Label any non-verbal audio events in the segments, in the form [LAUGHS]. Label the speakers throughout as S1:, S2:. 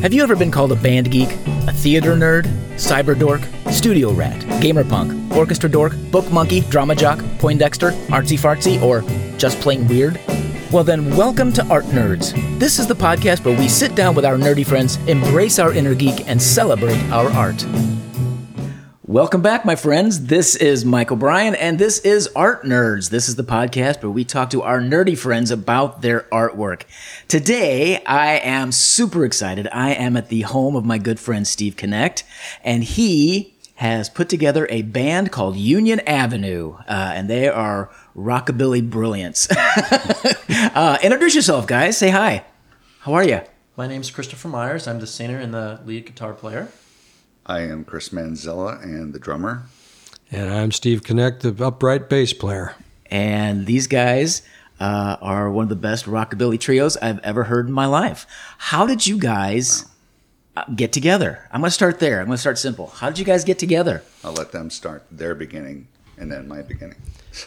S1: Have you ever been called a band geek, a theater nerd, cyber dork, studio rat, gamer punk, orchestra dork, book monkey, drama jock, Poindexter, artsy fartsy, or just plain weird? Well, then, welcome to Art Nerds. This is the podcast where we sit down with our nerdy friends, embrace our inner geek, and celebrate our art. Welcome back, my friends. This is Michael Bryan, and this is Art Nerds. This is the podcast where we talk to our nerdy friends about their artwork. Today, I am super excited. I am at the home of my good friend Steve Connect, and he has put together a band called Union Avenue, uh, and they are rockabilly brilliance. [LAUGHS] uh, introduce yourself, guys. Say hi. How are you?
S2: My name's Christopher Myers. I'm the singer and the lead guitar player.
S3: I am Chris Manzella and the drummer.
S4: And I'm Steve Connect, the upright bass player.
S1: And these guys uh, are one of the best rockabilly trios I've ever heard in my life. How did you guys wow. Uh, get together? I'm going to start there. I'm going to start simple. How did you guys get together?
S3: I'll let them start their beginning and then my beginning.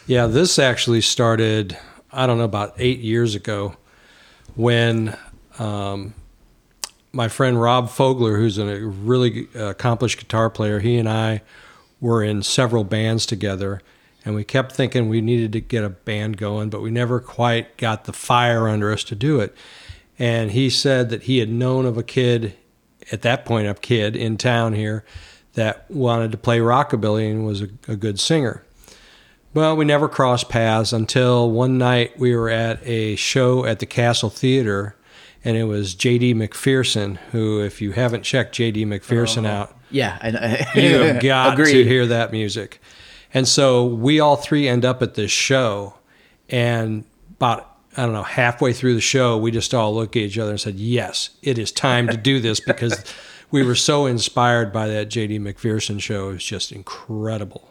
S4: Yeah, this actually started, I don't know, about eight years ago when um, my friend Rob Fogler, who's a really uh, accomplished guitar player, he and I were in several bands together, and we kept thinking we needed to get a band going, but we never quite got the fire under us to do it. And he said that he had known of a kid, at that point, a kid in town here, that wanted to play rockabilly and was a, a good singer. Well, we never crossed paths until one night we were at a show at the Castle Theater and it was J.D. McPherson, who, if you haven't checked J.D. McPherson oh, out,
S1: yeah, I,
S4: I, [LAUGHS] you have [LAUGHS] got to hear that music. And so we all three end up at this show, and about I don't know halfway through the show, we just all look at each other and said, "Yes, it is time to do this," because we were so inspired by that J.D. McPherson show. It was just incredible.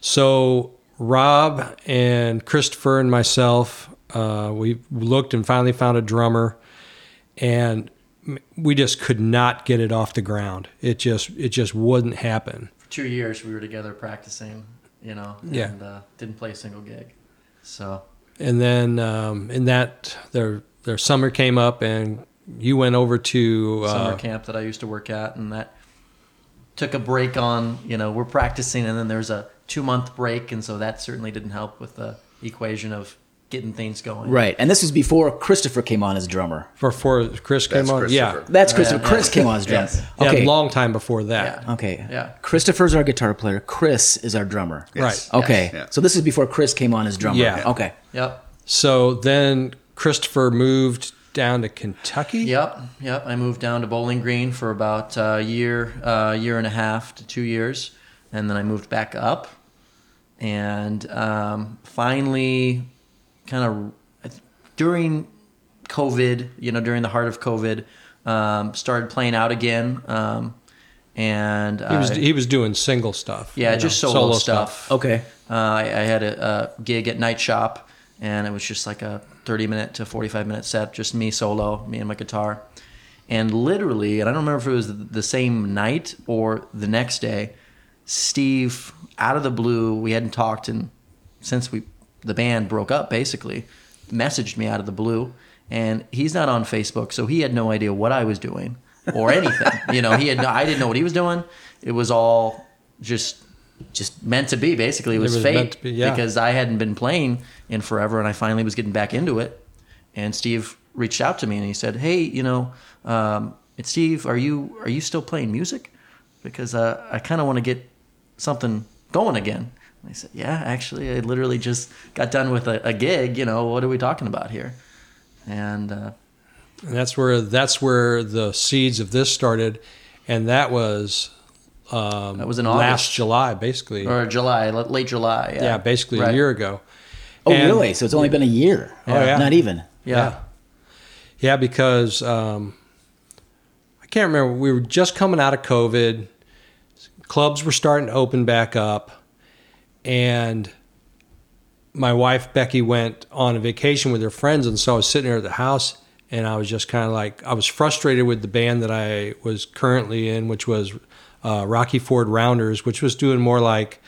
S4: So Rob and Christopher and myself, uh, we looked and finally found a drummer and we just could not get it off the ground. It just it just wouldn't happen.
S2: For two years we were together practicing, you know, and yeah. uh, didn't play a single gig. So
S4: and then um, in that their their summer came up and you went over to
S2: uh, summer camp that I used to work at and that took a break on you know we're practicing and then there's a two month break and so that certainly didn't help with the equation of getting things going.
S1: Right, and this was before Christopher came on as drummer.
S4: Before Chris came
S3: That's
S4: on, yeah,
S1: that's Christopher. Yeah, Chris came on as drummer. Yes.
S4: Okay, yeah, long time before that.
S1: Yeah. Okay,
S2: yeah.
S1: Christopher's our guitar player. Chris is our drummer.
S4: Yes.
S1: Right. Okay,
S3: yes.
S1: so this is before Chris came on as drummer.
S4: Yeah.
S1: Okay.
S2: Yep.
S4: So then Christopher moved down to Kentucky.
S2: Yep. Yep. I moved down to Bowling Green for about a year, uh, year and a half to two years, and then I moved back up, and um, finally, kind of during COVID, you know, during the heart of COVID, um, started playing out again. Um, and
S4: uh, he was he was doing single stuff.
S2: Yeah, just know, solo, solo stuff.
S1: stuff. Okay.
S2: Uh, I, I, had a, a, gig at Night Shop, and it was just like a thirty minute to forty five minute set, just me solo, me and my guitar. And literally, and I don't remember if it was the same night or the next day, Steve, out of the blue, we hadn't talked and since we the band broke up, basically messaged me out of the blue, and he's not on Facebook, so he had no idea what I was doing or [LAUGHS] anything. you know, he had no, I didn't know what he was doing. It was all just just meant to be. Basically, it was, it was fate be, yeah. because I hadn't been playing in forever, and I finally was getting back into it. And Steve reached out to me and he said, "Hey, you know, um, it's Steve. Are you are you still playing music? Because uh, I kind of want to get something going again." I said, "Yeah, actually, I literally just got done with a, a gig. You know, what are we talking about here?" And, uh,
S4: and that's where that's where the seeds of this started, and that was um,
S2: that was in
S4: August.
S2: last
S4: July, basically,
S2: or July, late July. Yeah,
S4: yeah basically right. a year ago.
S1: Oh, and, really? So it's only been a year?
S4: Oh, yeah.
S1: Not even.
S2: Yeah.
S4: Yeah, yeah because um, I can't remember. We were just coming out of COVID. Clubs were starting to open back up and my wife Becky went on a vacation with her friends, and so I was sitting there at the house, and I was just kind of like I was frustrated with the band that I was currently in, which was uh, Rocky Ford Rounders, which was doing more like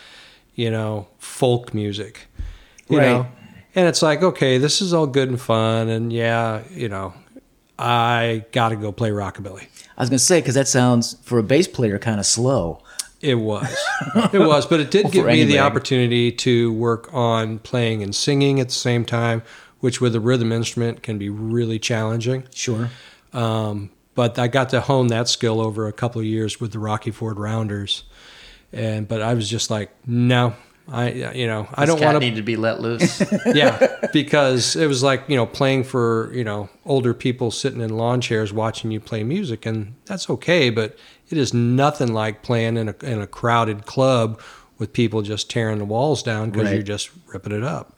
S4: you know folk music, you
S1: right.
S4: know, and it's like okay, this is all good and fun, and yeah, you know, I got to go play rockabilly.
S1: I was gonna say because that sounds for a bass player kind of slow.
S4: It was. it was, but it did [LAUGHS]
S1: Well,
S4: give me the
S1: band.
S4: opportunity to work on playing and singing at the same time, which with a rhythm instrument can be really challenging.
S1: Sure.
S4: Um, but I got to hone that skill over a couple of years with the Rocky Ford Rounders, and but I was just like, no, I you know I don't
S2: cat
S4: want
S2: need to be let loose. [LAUGHS]
S4: yeah, because it was like you know playing for you know older people sitting in lawn chairs watching you play music, and that's okay, but it is nothing like playing in a in a crowded club with people just tearing the walls down because
S1: Right.
S4: you're just ripping it up.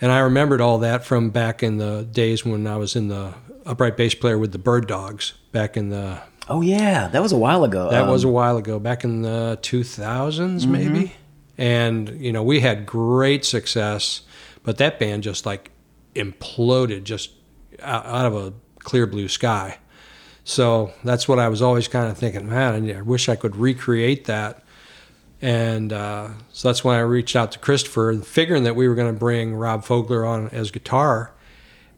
S4: And I remembered all that from back in the days when I was in the upright bass player with the Bird Dogs back in the
S1: Oh yeah, that was a while ago.
S4: that was a
S1: Um,
S4: while ago, back in the 2000s, maybe. And, you know, we had great success, but that band just like imploded just out, of a clear blue sky. So that's what I was always kind of thinking, man, I wish I could recreate that. And uh, so that's when I reached out to Christopher, figuring that we were going to bring Rob Fogler on as guitar.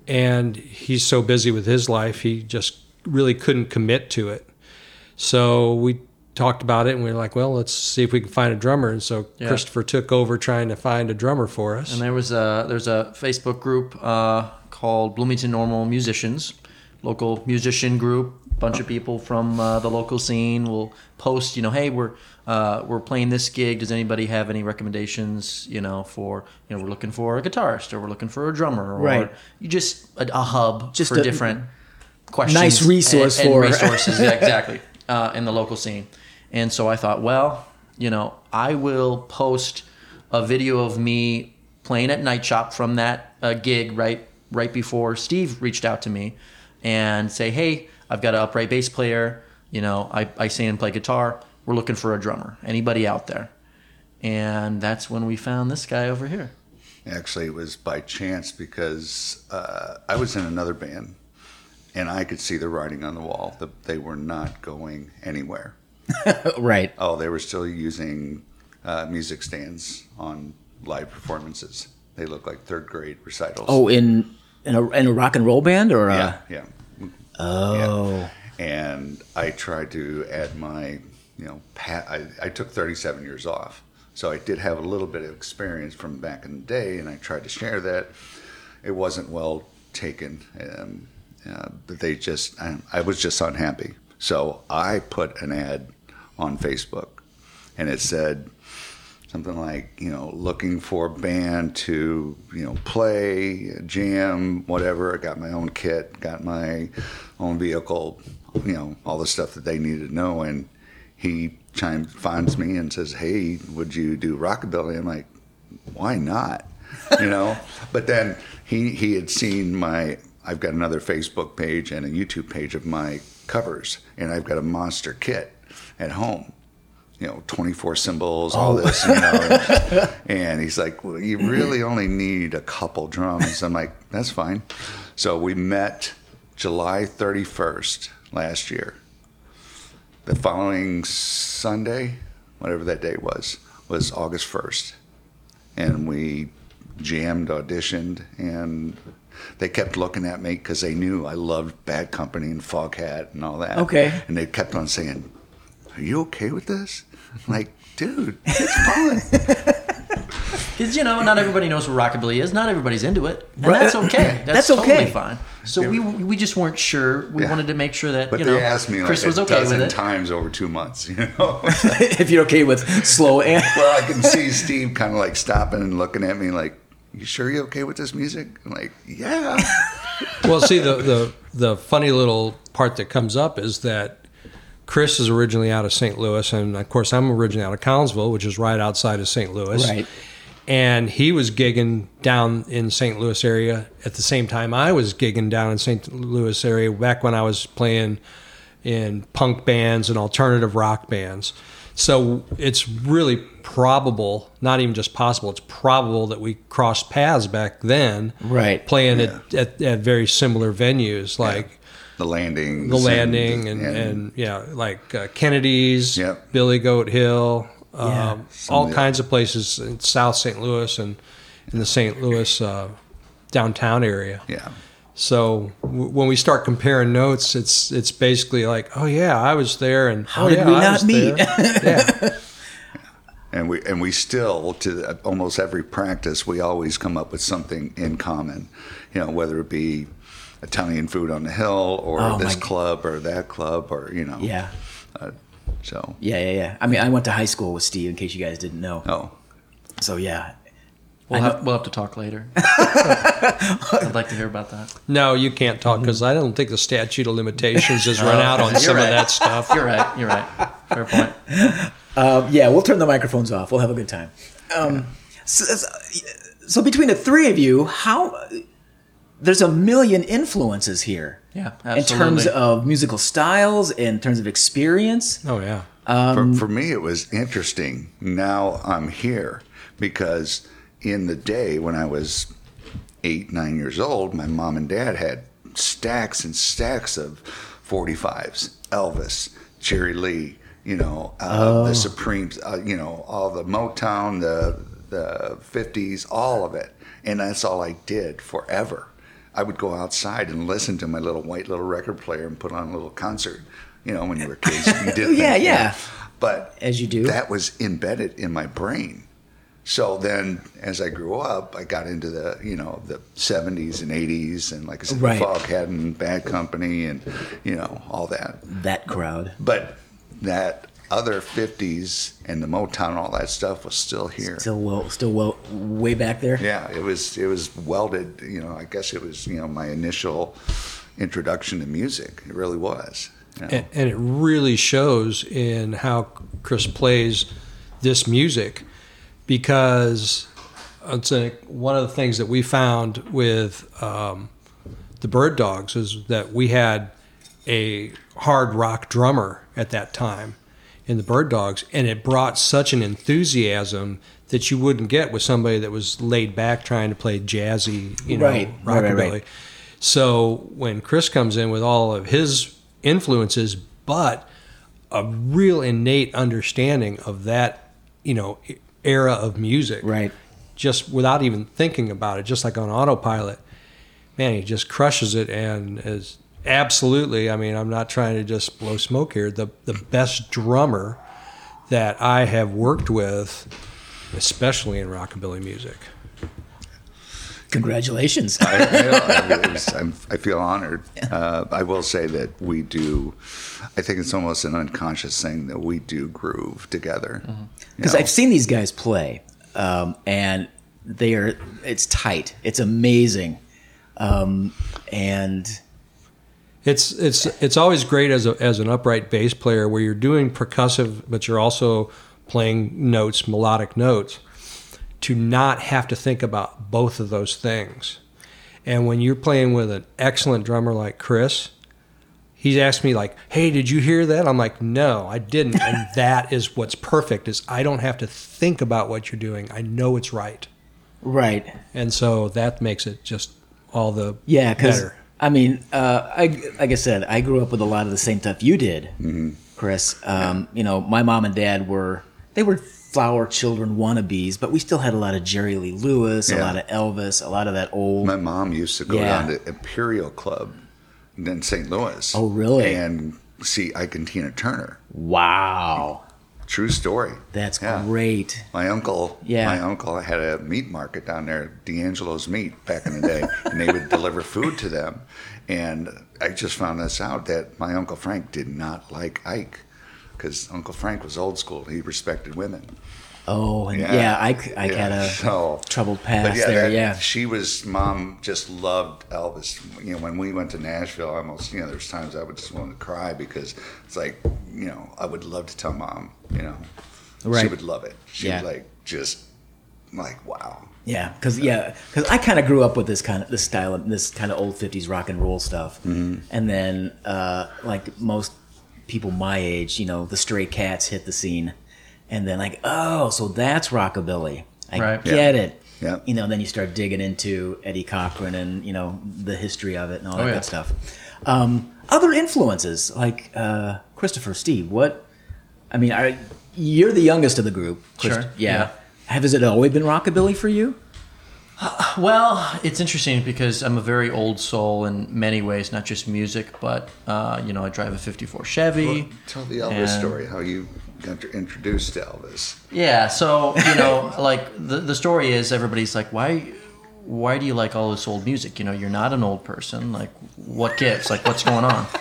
S4: And he's so busy with his life, he just really couldn't commit to it. So we talked about it and we were like, well, let's see if we can find a drummer. And so
S2: Yeah.
S4: Christopher took over trying to find a drummer for us.
S2: And there was a there's a Facebook group uh, called Bloomington Normal Musicians, local musician group. Bunch of people from uh, the local scene will post, you know, hey, we're uh, we're playing this gig. Does anybody have any recommendations? You know, for you know, we're looking for a guitarist or we're looking for a drummer or
S1: Right.
S2: you just a, a hub
S1: Just
S2: for
S1: a
S2: different questions.
S1: nice resource
S2: and, and
S1: for-
S2: resources. [LAUGHS] yeah, exactly uh, in the local scene. And so I thought, well, you know, I will post a video of me playing at Night Shop from that uh, gig right right before Steve reached out to me and say, hey, I've got an upright bass player. You know, I, I sing and play guitar. We're looking for a drummer. Anybody out there? And that's when we found this guy over here.
S3: Actually, it was by chance because uh, I was in another band, and I could see the writing on the wall that they were not going anywhere. [LAUGHS]
S1: right.
S3: Oh, they were still using uh, music stands on live performances. They look like third grade recitals.
S1: Oh, in in a in a rock and roll band or a,
S3: yeah, yeah.
S1: oh
S3: and I tried to add my, you know, pa- I, I took 37 years off. So I did have a little bit of experience from back in the day, and I tried to share that. It wasn't well taken, um, uh, but they just, I, I was just unhappy. So I put an ad on Facebook, and it said something like, you know, looking for a band to, you know, play, jam, whatever. I got my own kit, got my own vehicle, you know, all the stuff that they needed to know. And he chimes, finds me and says, hey, would you do rockabilly? I'm like, why not? You know? [LAUGHS] but then he, he had seen my, I've got another Facebook page and a YouTube page of my covers, and I've got a monster kit at home you know, 24 cymbals, all oh. this, you know. And, [LAUGHS] and he's like, well, you really [CLEARS THROAT] only need a couple drums. I'm like, that's fine. So we met July 31st last year. The following Sunday, whatever that day was, was August 1st. And we jammed, auditioned, and they kept looking at me because they knew I loved Bad Company and Foghat and all that.
S1: Okay.
S3: And they kept on saying, are you okay with this? I'm [LAUGHS] like, dude, it's fun. [LAUGHS]
S2: Because you know, not everybody knows what rockabilly is. Not everybody's into it, and
S1: Right.
S2: that's okay. [CLEARS THROAT] That's,
S1: That's okay.
S2: totally fine. So we we just weren't sure. We
S3: Yeah.
S2: wanted to make sure that
S3: But
S2: you know
S3: they asked me like
S2: Chris
S3: a
S2: was okay with
S3: dozen
S2: it.
S3: times over two months, you know. [LAUGHS]
S1: if you're okay with slow and
S3: well, I can see Steve kind of like stopping and looking at me like, "You sure you're okay with this music?" I'm like, "Yeah."
S4: well, see the, the the funny little part that comes up is that Chris is originally out of St. Louis, and of course I'm originally out of Collinsville, which is right outside of St. Louis.
S1: Right.
S4: And he was gigging down in St. Louis area at the same time I was gigging down in St. Louis area back when I was playing in punk bands and alternative rock bands. So it's really probable, not even just possible, it's probable that we crossed paths back then
S1: Right.
S4: playing at, at, at very similar venues like
S3: the landing,
S4: the landing and, and, yeah like uh, kennedy's
S3: Yep.
S4: billy goat hill um,
S3: Some
S4: all
S3: of the-
S4: kinds of places in south st louis and in the st louis uh, downtown area.
S3: Yeah,
S4: So w- when we start comparing notes, it's it's basically like, oh yeah, I was there, and
S1: How
S4: oh,
S1: did
S4: yeah,
S1: we
S4: I
S1: not
S4: was
S1: meet? [LAUGHS]
S4: yeah,
S3: and we and we still to almost every practice we always come up with something in common. You know whether it be italian food on the hill or
S1: Oh,
S3: this
S1: my-
S3: club or that club or you know
S1: Yeah.
S3: uh, so
S1: Yeah, yeah, yeah. I mean, I went to high school with Steve, in case you guys didn't know.
S3: oh
S1: So yeah,
S2: We'll have, we'll have to talk later. [LAUGHS] I'd like to hear about that.
S4: no, you can't talk because I don't think the statute of limitations has run out on [LAUGHS] some
S2: right.
S4: of that stuff.
S2: You're right. You're right. Fair point. [LAUGHS]
S1: uh, yeah. We'll turn the microphones off. We'll have a good time. Um, so, so between the three of you, how there's a million influences here.
S2: Yeah,
S1: In terms of musical styles, in terms of experience.
S4: Oh yeah,
S1: Um,
S3: for, for me it was interesting. Now i'm here because in the day when i was eight nine years old my mom and dad had stacks and stacks of 45s elvis jerry lee you know uh, the supremes uh, you know all the motown the the 50s all of it. And that's all i did forever i would go outside and listen to my little white little record player and put on a little concert you know when you were kids you did [LAUGHS]
S1: Yeah, yeah.
S3: but
S1: As you do.
S3: that was embedded in my brain so then as i grew up i got into the you know the 70s and 80s and like i said
S1: Right.
S3: foghat and bad company and you know all that
S1: That crowd.
S3: but that other 50s and the motown and all that stuff was still here
S1: Still well, still well, way back there.
S3: yeah it was it was welded you know i guess it was you know my initial introduction to music it really was you know.
S4: and, and it really shows in how Chris plays this music because it's a, one of the things that we found with um, the Bird Dogs is that we had a hard rock drummer at that time in the Bird Dogs, and it brought such an enthusiasm that you wouldn't get with somebody that was laid back trying to play jazzy, you know,
S1: Right, right, right, right.
S4: So when Chris comes in with all of his influences, but a real innate understanding of that, you know, era of music,
S1: Right.
S4: Just without even thinking about it, just like on autopilot, man, he just crushes it and is absolutely. I mean, I'm not trying to just blow smoke here. The the best drummer that I have worked with, especially in rockabilly music.
S1: Congratulations.
S3: I, I, it was- I'm, I feel honored. Uh, I will say that we do. I think it's almost an unconscious thing that we do groove together.
S1: Mm-hmm. Because? I've seen these guys play, um, and they are it's tight. It's amazing, um, and
S4: It's it's it's always great as a as an upright bass player where you're doing percussive, but you're also playing notes, melodic notes, to not have to think about both of those things. And when you're playing with an excellent drummer like Chris, he's asked me like, "Hey, did you hear that?" I'm like, "No, I didn't." and [LAUGHS] that is what's perfect is I don't have to think about what you're doing. I know it's right,
S1: right,
S4: and so that makes it just all the
S1: yeah.
S4: Better.
S1: I mean, uh, I like I said, I grew up with a lot of the same stuff you did,
S3: Mm-hmm.
S1: Chris. Um, You know, my mom and dad were they were flower children wannabes, but we still had a lot of Jerry Lee Lewis, a lot of Elvis, a lot of that old.
S3: my mom used to go
S1: Yeah.
S3: down to Imperial Club in St. Louis.
S1: Oh, really?
S3: And see Ike and Tina Turner.
S1: wow,
S3: True story.
S1: that's
S3: Yeah.
S1: great.
S3: My uncle,
S1: Yeah.
S3: my uncle had a meat market down there, D'Angelo's Meat, back in the day, [LAUGHS] and they would deliver food to them. And I just found this out that my uncle Frank did not like Ike because Uncle Frank was old school. He respected women.
S1: Oh, and
S3: Yeah.
S1: yeah, I, I
S3: Yeah,
S1: had a
S3: so-
S1: troubled past there.
S3: that-
S1: yeah,
S3: She was mom just loved Elvis. You know, when we went to Nashville, I almost you know, there's times I would just want to cry because it's like, you know, I would love to tell mom, you know. She would love it. She
S1: Yeah.
S3: like just like wow.
S1: Yeah, because yeah, because I kind of grew up with this kind of this style of this kind of old '50s rock and roll stuff,
S3: Mm-hmm.
S1: and then uh, like most people my age, you know, the Stray Cats hit the scene, and then like, oh, so that's rockabilly. I
S2: Right.
S1: get it.
S3: Yeah.
S1: You know, then you start digging into Eddie Cochran and you know the history of it and all that
S2: Oh, yeah.
S1: good stuff. Um, other influences like uh, Christopher, Steve. What? I mean, are, you're the youngest of the group. Christ-
S2: Sure,
S1: Yeah.
S2: yeah.
S1: Have has it always been rockabilly for you?
S2: Well, it's interesting because I'm a very old soul in many ways, not just music, but uh, you know, I drive a '54 Chevy.
S3: Tell the Elvis story, how you got introduced to Elvis.
S2: Yeah, so you know, [LAUGHS] like the the story is everybody's like, why, why do you like all this old music? You know, you're not an old person. Like, what gives? Like, what's going on? [LAUGHS]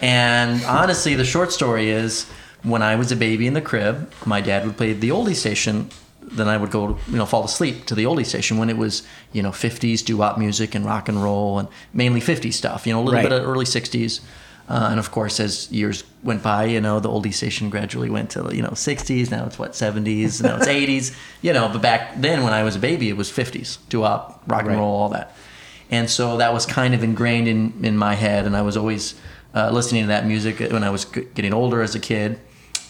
S2: And honestly, the short story is when I was a baby in the crib, my dad would play the oldie station. Then I would go, you know, fall asleep to the oldie station when it was, you know, 50s doo-wop music and rock and roll and mainly 50s stuff. You know, a little
S1: Right.
S2: bit of early 60s. Uh, and of course, as years went by, you know, the oldie station gradually went to, you know, 60s. Now it's what, 70s. Now it's [LAUGHS] 80s. You know, but back then when I was a baby, it was 50s, doo-wop, rock and
S1: Right.
S2: roll, all that. And so that was kind of ingrained in, in my head. And I was always uh, listening to that music when I was g- getting older as a kid.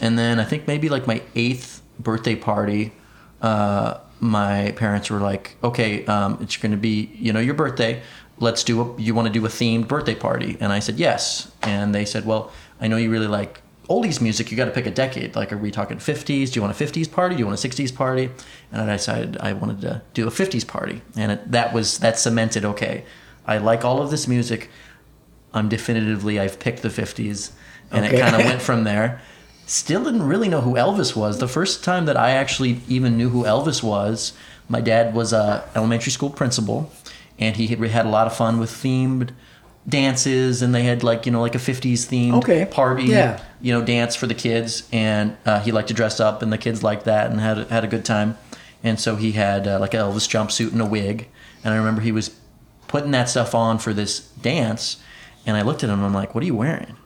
S2: And then I think maybe like my eighth birthday party, uh, my parents were like, okay, um, it's going to be, you know, your birthday. Let's do a, you want to do a themed birthday party? And I said, yes. And they said, well, I know you really like oldies music. You got to pick a decade. Like, are we talking 50s? Do you want a 50s party? Do you want a 60s party? And I decided I wanted to do a 50s party. And it, that was, that cemented, okay, I like all of this music. I'm definitively, I've picked the 50s. And
S1: Okay.
S2: it kind of went [LAUGHS] from there. Still didn't really know who Elvis was. The first time that I actually even knew who Elvis was, my dad was a elementary school principal, and he had, had a lot of fun with themed dances, and they had like you know like a '50s themed
S1: Okay.
S2: party,
S1: Yeah.
S2: you know, dance for the kids, and uh, he liked to dress up, and the kids liked that, and had had a good time, and so he had uh, like an Elvis jumpsuit and a wig, and I remember he was putting that stuff on for this dance, and I looked at him, and I'm like, "What are you wearing?"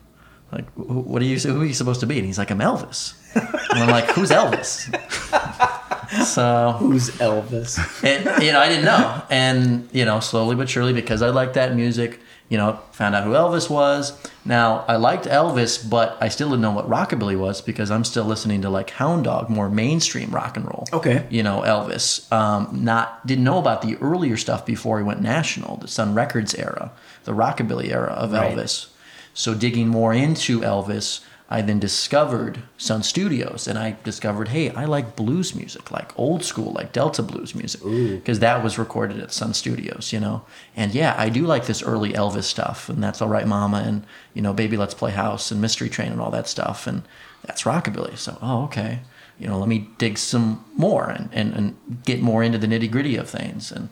S2: Like, what are you? Who are you supposed to be? And he's like, I'm Elvis. And I'm like, who's Elvis? [LAUGHS] So,
S1: Who's Elvis?
S2: and, you know, I didn't know. And, you know, slowly but surely, because I liked that music, you know, found out who Elvis was. Now, I liked Elvis, but I still didn't know what rockabilly was because I'm still listening to like Hound Dog, more mainstream rock and roll.
S1: Okay.
S2: You know, Elvis. Um, not didn't know about the earlier stuff before he went national, the Sun Records era, the rockabilly era of
S1: Right.
S2: Elvis. So digging more into Elvis, I then discovered Sun Studios, and I discovered, hey, I like blues music, like old school, like Delta blues music, because that was recorded at Sun Studios, you know. And yeah, I do like this early Elvis stuff, and that's all right, Mama, and you know, Baby Let's Play House and Mystery Train and all that stuff, and that's rockabilly. So, oh, okay, you know, let me dig some more and and, and get more into the nitty gritty of things, and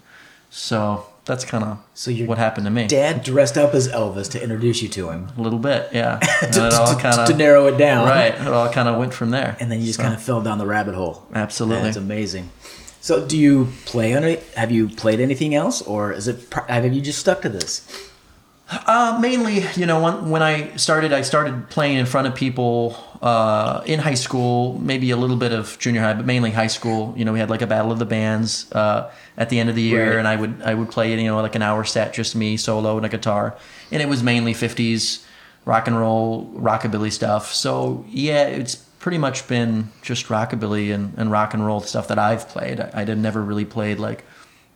S2: so that's kind of
S1: So your
S2: what happened to me.
S1: Dad dressed up as Elvis to introduce you to him.
S2: A little bit, yeah. [LAUGHS]
S1: To,
S2: it all
S1: to-
S2: kind of
S1: to narrow it down.
S2: right. It all kind of went from there.
S1: And then you just
S2: So,
S1: kind of fell down the rabbit hole.
S2: absolutely.
S1: it's amazing. So, do you play on it? Have you played anything else, or is it? Have you just stuck to this?
S2: Uh, mainly, you know, when, when I started, I started playing in front of people uh, in high school, maybe a little bit of junior high, but mainly high school. You know, we had like a battle of the bands uh, at the end of the year,
S1: Right.
S2: and I would I would play you know like an hour set, just me solo and a guitar, and it was mainly '50s rock and roll, rockabilly stuff. So yeah, it's pretty much been just rockabilly and, and rock and roll stuff that I've played. I, I did never really played like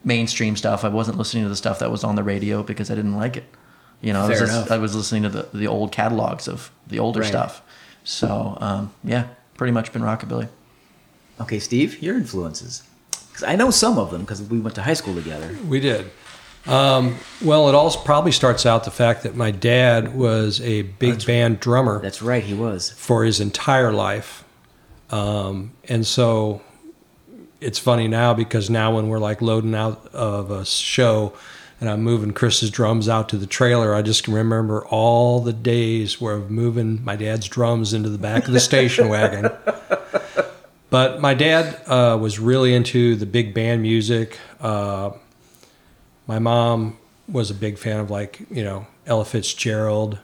S2: mainstream stuff. I wasn't listening to the stuff that was on the radio because I didn't like it. You know, I was, just- I was listening to the, the old catalogs of the older
S1: Right.
S2: stuff. So, um, yeah, pretty much been rockabilly.
S1: Okay, Steve, your influences. Because I know some of them because we went to high school together.
S4: We did. Um, well, it all probably starts out the fact that my dad was a big band drummer
S1: That's right, he was.
S4: for his entire life. Um, and so it's funny now because now when we're like loading out of a show and I'm moving Chris's drums out to the trailer, I just can remember all the days where I'm moving my dad's drums into the back of the station [LAUGHS] wagon. But my dad uh, was really into the big band music. Uh, my mom was a big fan of like you know Ella Fitzgerald,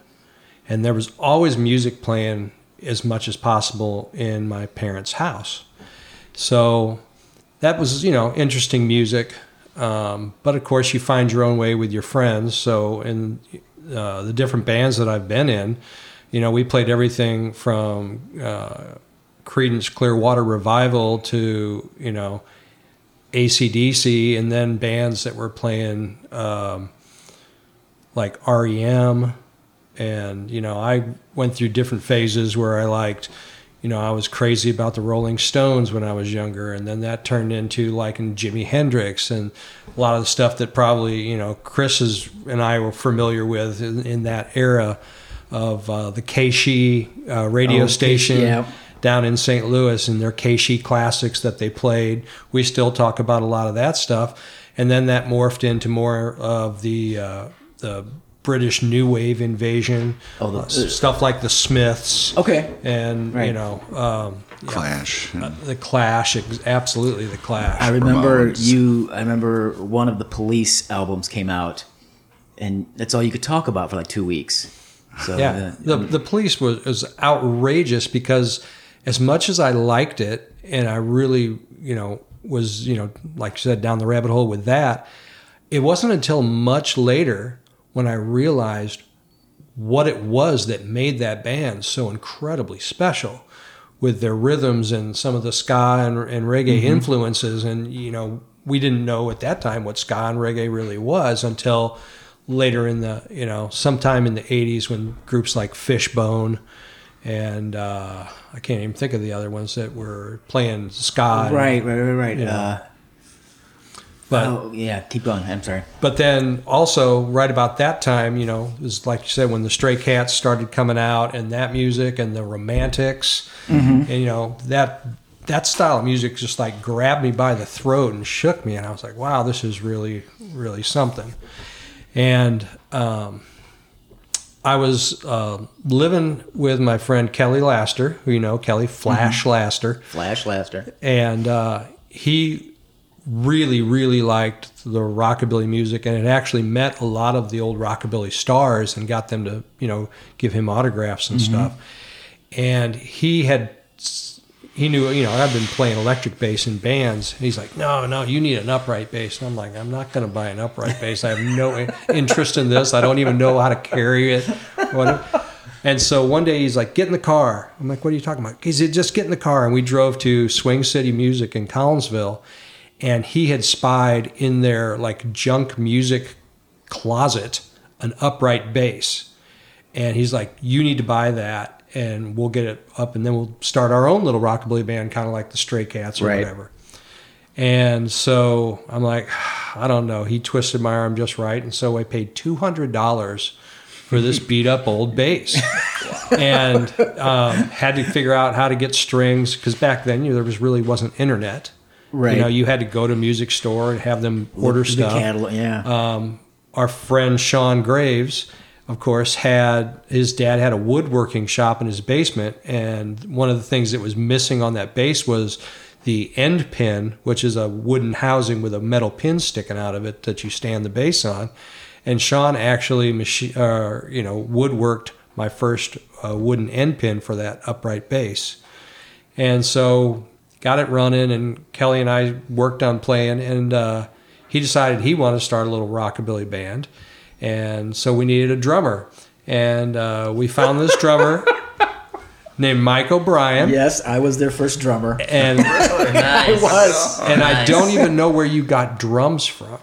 S4: and there was always music playing as much as possible in my parents' house. So that was you know interesting music. Um, but of course, you find your own way with your friends. So in uh, the different bands that I've been in, you know, we played everything from uh, Creedence Clearwater Revival to you know ACDC, and then bands that were playing um, like REM. And, you know, I went through different phases where I liked, you know, I was crazy about the Rolling Stones when I was younger, and then that turned into liking Jimi Hendrix and a lot of the stuff that probably you know Chris is and I were familiar with in, in that era of uh, the KSHE uh, radio
S1: Oh,
S4: station
S1: yeah.
S4: down in St. Louis and their KSHE classics that they played. We still talk about a lot of that stuff, and then that morphed into more of the uh, the British New Wave invasion,
S1: Oh, the-
S4: uh, stuff like the Smiths,
S1: Okay.
S4: and you know um, yeah,
S3: Clash.
S4: the Clash, ex- absolutely the Clash.
S1: I remember
S3: Ramones.
S1: you. I remember one of the Police albums came out, and that's all you could talk about for like two weeks. So
S4: Yeah,
S1: uh,
S4: the the police was, was outrageous because as much as I liked it and I really you know was you know like you said down the rabbit hole with that, it wasn't until much later when I realized what it was that made that band so incredibly special with their rhythms and some of the ska and, and reggae influences and you know we didn't know at that time what ska and reggae really was until later in the you know sometime in the 80s when groups like fishbone and uh, i can't even think of the other ones that were playing ska and-
S1: right, right, right, right.
S4: Yeah.
S1: Uh,
S4: but
S1: oh yeah, keep going. I'm sorry.
S4: but then also right about that time, you know, is like you said when the Stray Cats started coming out and that music and the Romantics, and you know that that style of music just like grabbed me by the throat and shook me, and I was like, wow, this is really really something. And um, I was uh, living with my friend Kelly Laster, who you know, Kelly Flash Laster
S1: Flash Laster.
S4: and uh, he really really liked the rockabilly music and had actually met a lot of the old rockabilly stars and got them to you know give him autographs and mm-hmm. stuff and he had he knew you know i've been playing electric bass in bands and he's like no no you need an upright bass and i'm like i'm not going to buy an upright bass i have no interest in this i don't even know how to carry it And so one day he's like, "Get in the car." I'm like, "What are you talking about?" He said, "Just get in the car." And we drove to Swing City Music in Collinsville, and he had spied in their like junk music closet an upright bass, and he's like, "You need to buy that, and we'll get it up, and then we'll start our own little rockabilly band, kind of like the Stray Cats or
S1: Right.
S4: whatever." And so I'm like, [SIGHS] I don't know. He twisted my arm just right, and so I paid two hundred dollars for this [LAUGHS] beat up old bass, and um, had to figure out how to get strings because back then you know, there was really wasn't internet.
S1: Right.
S4: You know, you had to go to a music store and have them order
S1: the
S4: stuff
S1: catalog. Yeah.
S4: um, our friend Sean Graves, of course, had his dad had a woodworking shop in his basement, and one of the things that was missing on that base was the end pin, which is a wooden housing with a metal pin sticking out of it that you stand the bass on. And Sean actually, machi- uh, you know, woodworked my first uh, wooden end pin for that upright bass. And so got it running, and Kelly and I worked on playing, and uh, he decided he wanted to start a little rockabilly band. And so we needed a drummer. And uh, we found this drummer [LAUGHS] named Mike O'Brien.
S1: yes, I was their first drummer.
S4: And, [LAUGHS]
S2: Nice.
S1: was.
S4: and I don't even know where you got drums from.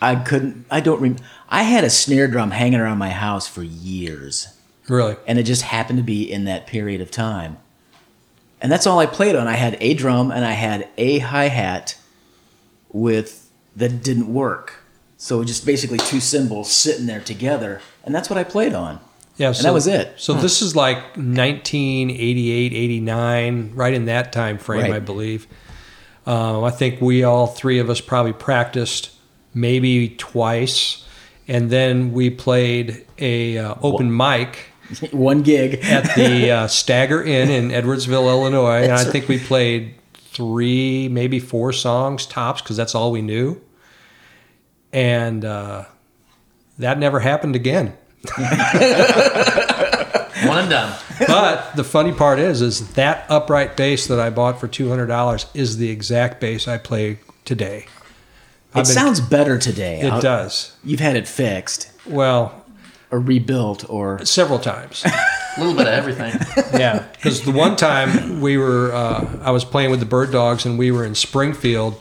S1: I couldn't. I don't. remember. I had a snare drum hanging around my house for years.
S4: Really?
S1: and it just happened to be in that period of time. And that's all I played on. I had a drum and I had a hi hat with that didn't work. So just basically two cymbals sitting there together, and that's what I played on.
S4: Yeah, and
S1: that was it.
S4: So this is like 1988, 89, right in that time frame,
S1: Right.
S4: I believe. Um, I think we all three of us probably practiced maybe twice, and then we played a uh, open mic [LAUGHS]
S1: One gig.
S4: at the uh, Stagger Inn in Edwardsville, Illinois, and I think we played three, maybe four songs tops because that's all we knew, and uh, that never happened again. [LAUGHS]
S2: One and done.
S4: but the funny part is, is that upright bass that I bought for two hundred dollars is the exact bass I play today.
S1: It sounds better today.
S4: It
S1: I'll-
S4: does.
S1: You've had it fixed
S4: Well,
S1: or rebuilt or
S4: several times. [LAUGHS]
S2: A little bit of everything.
S4: yeah, because the one time we were, uh, I was playing with the Bird Dogs, and we were in Springfield,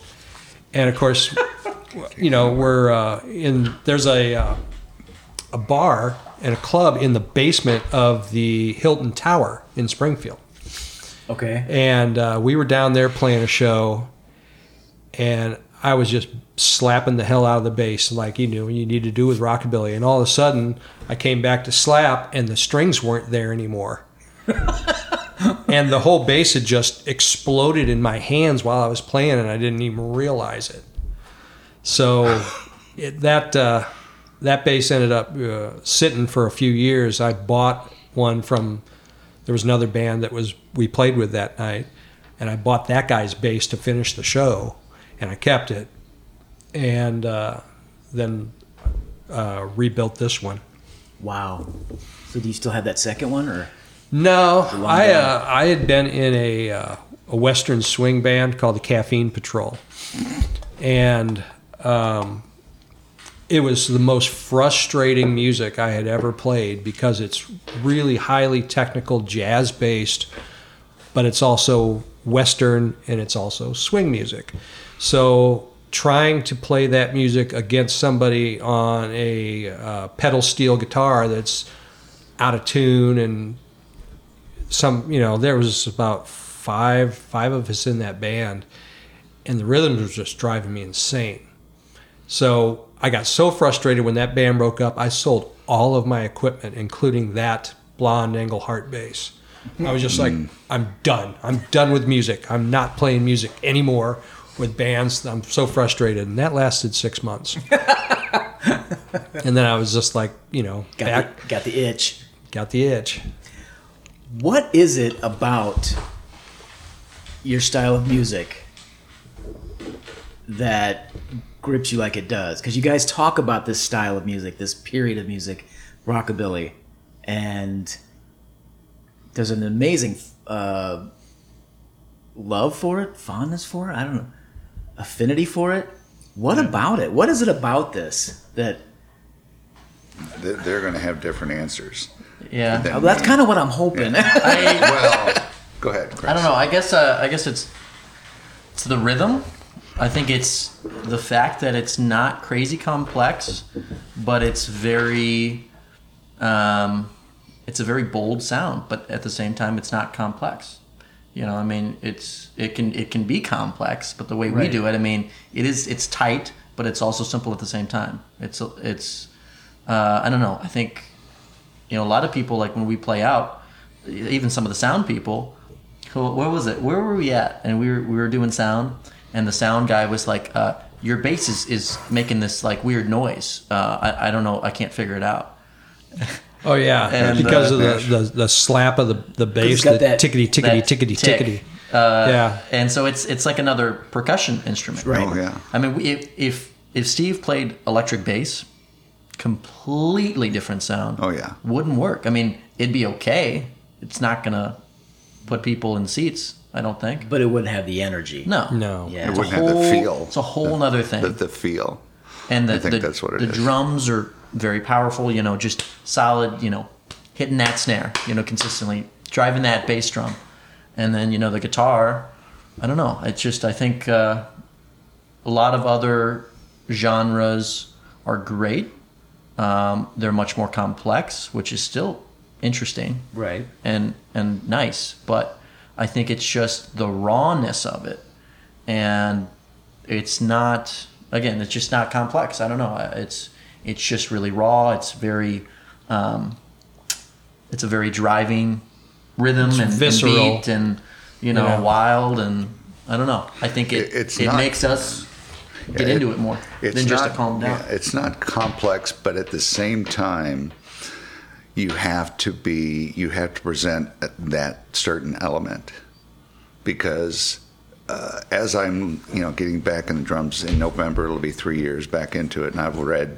S4: and of course, you know, we're uh, in. There's a uh, a bar and a club in the basement of the Hilton Tower in Springfield.
S1: Okay.
S4: and uh, we were down there playing a show, and I was just slapping the hell out of the bass, like you knew you need to do with rockabilly. And all of a sudden, I came back to slap, and the strings weren't there anymore. [LAUGHS] and the whole bass had just exploded in my hands while I was playing, and I didn't even realize it. So [LAUGHS] it, that uh, that bass ended up uh, sitting for a few years. I bought one from there was another band that was we played with that night, and I bought that guy's bass to finish the show, and I kept it, and uh, then uh, rebuilt this one.
S1: Wow. So do you still have that second one, or
S4: No, I uh, I had been in a uh, a western swing band called the Caffeine Patrol, and um, it was the most frustrating music I had ever played because it's really highly technical jazz based, but it's also western and it's also swing music. So trying to play that music against somebody on a uh, pedal steel guitar that's out of tune and some you know there was about five five of us in that band and the rhythms was just driving me insane. So i got so frustrated when that band broke up i sold all of my equipment including that blonde Engelhardt bass. I was just like i'm done. I'm done with music. I'm not playing music anymore with bands i'm so frustrated and that lasted six months [LAUGHS] and then i was just like you know
S1: got
S4: back
S1: the, got the itch?
S4: got the itch
S1: What is it about your style of music that grips you like it does? Because you guys talk about this style of music, this period of music, rockabilly, and there's an amazing uh, love for it, fondness for it. I don't know, affinity for it. What about it? What is it about this that?
S3: They- They're going to have different answers.
S2: Yeah.
S3: Then-
S1: Oh, that's kind of what I'm hoping.
S2: I, [LAUGHS]
S3: Well, go ahead. Chris.
S2: I don't know. I guess uh, I guess it's it's the rhythm. I think it's the fact that it's not crazy complex, but it's very um, it's a very bold sound, but at the same time it's not complex. You know, I mean, it's it can it can be complex, but the way we do it, I mean, it is it's tight, but it's also simple at the same time. It's it's uh, I don't know. I think you know a lot of people like when we play out, even some of the sound people. Where was it? Where were we at? And we were we were doing sound, and the sound guy was like, uh, "Your bass is, is making this like weird noise. Uh, I I don't know. I can't figure it out." [LAUGHS]
S4: Oh yeah,
S2: And,
S4: because
S2: uh,
S4: of the, the the slap of the the bass, the
S1: that-
S4: tickety tickety
S2: that
S4: tickety
S2: tick.
S4: tickety.
S2: Uh,
S4: Yeah.
S2: And so it's it's like another percussion instrument.
S1: Right.
S3: Oh, yeah.
S2: I mean, we- if if if Steve played electric bass, completely different sound.
S3: Oh, yeah.
S2: Wouldn't work. I mean, it'd be okay. It's not gonna put people in seats. I don't think.
S1: but it wouldn't have the energy.
S2: No.
S4: No.
S1: Yeah.
S3: It
S2: It's a
S3: wouldn't have the
S2: whole-
S3: feel.
S2: It's a whole nother thing.
S3: The, the feel.
S2: and the,
S3: I think
S2: the,
S3: that's what it
S2: the
S3: is.
S2: drums are very powerful you know just solid you know hitting that snare you know consistently driving that bass drum. And then you know the guitar i don't know. It's just i think uh, a lot of other genres are great. Um, they're much more complex which is still interesting
S1: Right.
S2: and and nice. But i think it's just the rawness of it. And it's not again it's just not complex. I don't know. It's it's just really raw it's very um, it's a very driving rhythm and, and
S4: visceral.
S2: beat and you know
S4: Yeah.
S2: wild and i don't know i think it
S3: It- it's
S2: it
S3: not-
S2: makes us get
S3: Yeah,
S2: into it more
S3: It's
S2: than just to calm down
S3: yeah, it's not complex, but at the same time, you have to be you have to present that certain element because uh, as I'm you know getting back in the drums in November, it'll be three years back into it, and I've read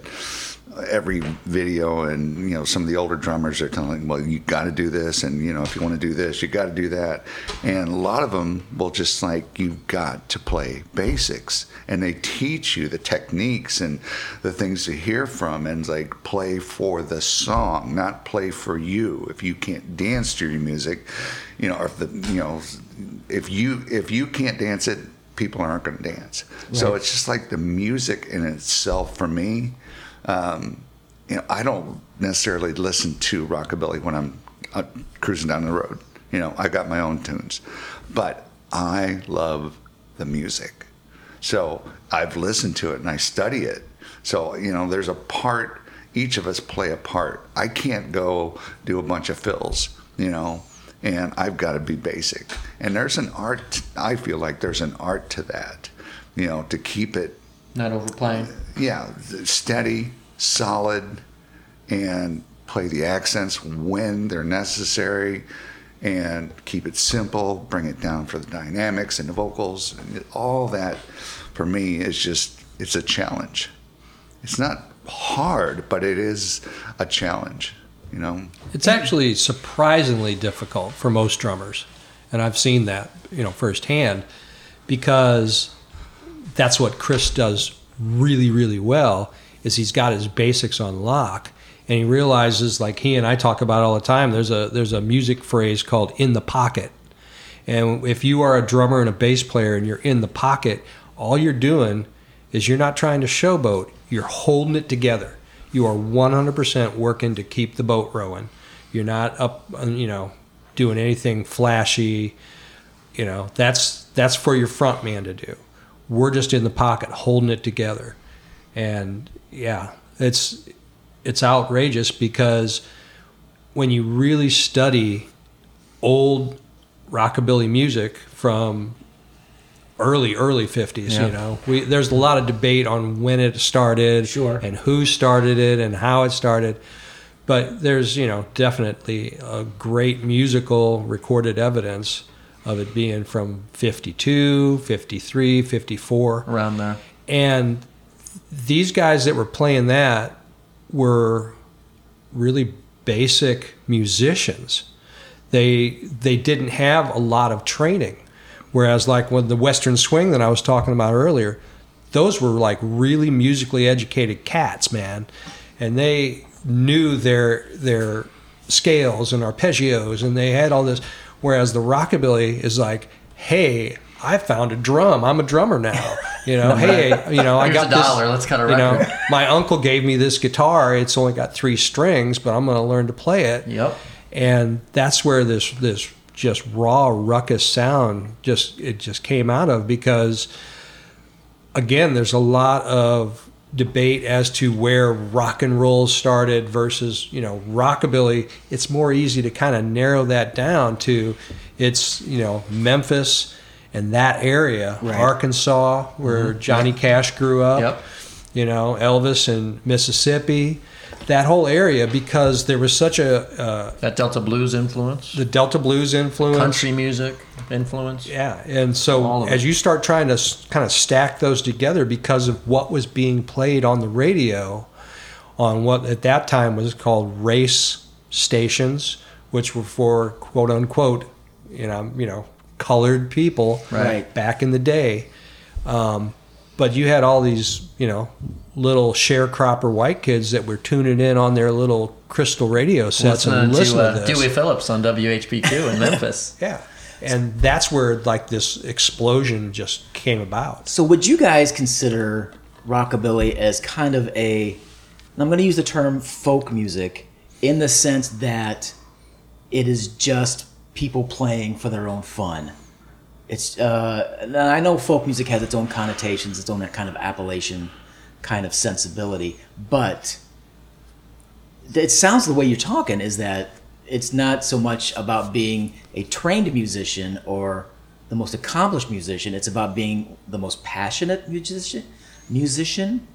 S3: every video and you know some of the older drummers are telling well you got to do this and you know if you want to do this you got to do that. And a lot of them will just like you've got to play basics and they teach you the techniques and the things to hear from and like play for the song not play for you. If you can't dance to your music you know or if the you know if you if you can't dance it people aren't going to dance so it's just like the music in itself for me um, you know, I don't necessarily listen to rockabilly when I'm uh, cruising down the road. You know, I got my own tunes, but I love the music. So I've listened to it and I study it. So, you know, there's a part, each of us play a part. I can't go do a bunch of fills, you know, and I've got to be basic. And there's an art, I feel like there's an art to that, you know, to keep it,
S2: Not overplaying.
S3: yeah, steady, solid, and play the accents when they're necessary and keep it simple, bring it down for the dynamics and the vocals. And all that for me is just, it's a challenge. It's not hard, but it is a challenge, you know?
S4: It's actually surprisingly difficult for most drummers, and I've seen that you know firsthand because that's what Chris does really really well is he's got his basics on lock and he realizes like he and I talk about all the time there's a there's a music phrase called in the pocket and if you are a drummer and a bass player and you're in the pocket all you're doing is you're not trying to showboat you're holding it together you are 100% working to keep the boat rowing. You're not up you know doing anything flashy. You know that's that's for your front man to do. We're just in the pocket holding it together. And yeah it's it's outrageous because when you really study old rockabilly music from early early 50s
S2: Yeah.
S4: you know we there's a lot of debate on when it started
S1: Sure.
S4: and who started it and how it started but there's you know definitely a great musical recorded evidence of it being from 52 53 54
S2: Around there.
S4: and these guys that were playing that were really basic musicians. They they didn't have a lot of training. Whereas like when the Western swing that I was talking about earlier, those were like really musically educated cats, man. And they knew their their scales and arpeggios and they had all this whereas the rockabilly is like, "Hey, I found a drum. I'm a drummer now." You know, [LAUGHS] "Hey, you know, I
S2: Here's
S4: got
S2: a
S4: this
S2: dollar. Let's cut a
S4: you know, [LAUGHS] my uncle gave me this guitar. It's only got three strings, but I'm going to learn to play it.
S2: Yep.
S4: And that's where this this just raw ruckus sound just it just came out of because again, there's a lot of debate as to where rock and roll started versus you know rockabilly. It's more easy to kind of narrow that down to it's you know Memphis and that area,
S1: Right.
S4: Arkansas, where mm-hmm. Johnny Cash grew up
S2: Yep.
S4: you know, Elvis and Mississippi, that whole area because there was such a uh,
S2: That Delta blues influence.
S4: the Delta blues influence.
S2: Country music influence.
S4: Yeah, and so as you start trying to kind of stack those together because of what was being played on the radio, on what at that time was called race stations, which were for quote unquote, you know, you know, colored people
S1: Right.
S4: back in the day. Um, but you had all these, you know, little sharecropper white kids that were tuning in on their little crystal radio sets
S2: Listening
S4: and listening
S2: to,
S4: to,
S2: uh,
S4: this.
S2: Dewey Phillips on WHBQ in [LAUGHS] Memphis.
S4: Yeah. And that's where like this explosion just came about.
S1: So would you guys consider rockabilly as kind of a and I'm going to use the term folk music in the sense that it is just people playing for their own fun. It's uh, I know folk music has its own connotations, its own kind of Appalachian, kind of sensibility, but it sounds the way you're talking is that it's not so much about being a trained musician or the most accomplished musician. It's about being the most passionate musician. Musician,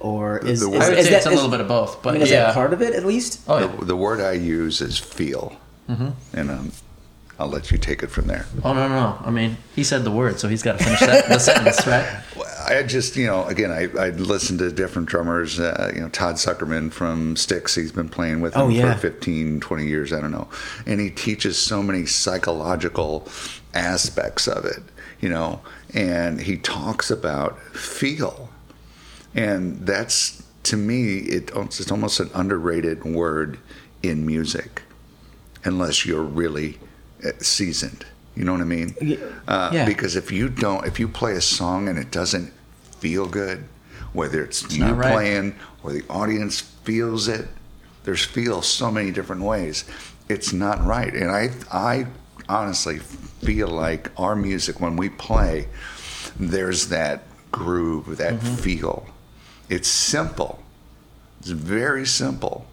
S1: or is,
S3: the
S1: is,
S3: word-
S2: I
S1: is that-
S2: it's a
S1: is-
S2: little bit of both,
S1: I
S2: but
S1: mean, is
S2: yeah.
S1: that part of it at least?
S2: Oh, yeah.
S3: The, the word I use is feel. And um, I'll let you take it from there.
S2: Oh no, no, no. I mean, he said the word, so he's got to finish that, the sentence, [LAUGHS] right?
S3: I just, you know, again, I, I listened to different drummers. Uh, you know, Todd Sucherman from Styx, he's been playing with him
S1: Oh, yeah.
S3: for 15, 20 years, I don't know. And he teaches so many psychological aspects of it, you know, and he talks about feel. And that's, to me, it, it's almost an underrated word in music, unless you're really seasoned. You know what I mean? Uh,
S1: Yeah.
S3: Because if you don't, if you play a song and it doesn't feel good, whether it's, you
S2: not right.
S3: playing or the audience feels it, there's feel so many different ways. It's not right, and I I honestly feel like our music when we play, there's that groove, that feel. It's simple. It's very simple,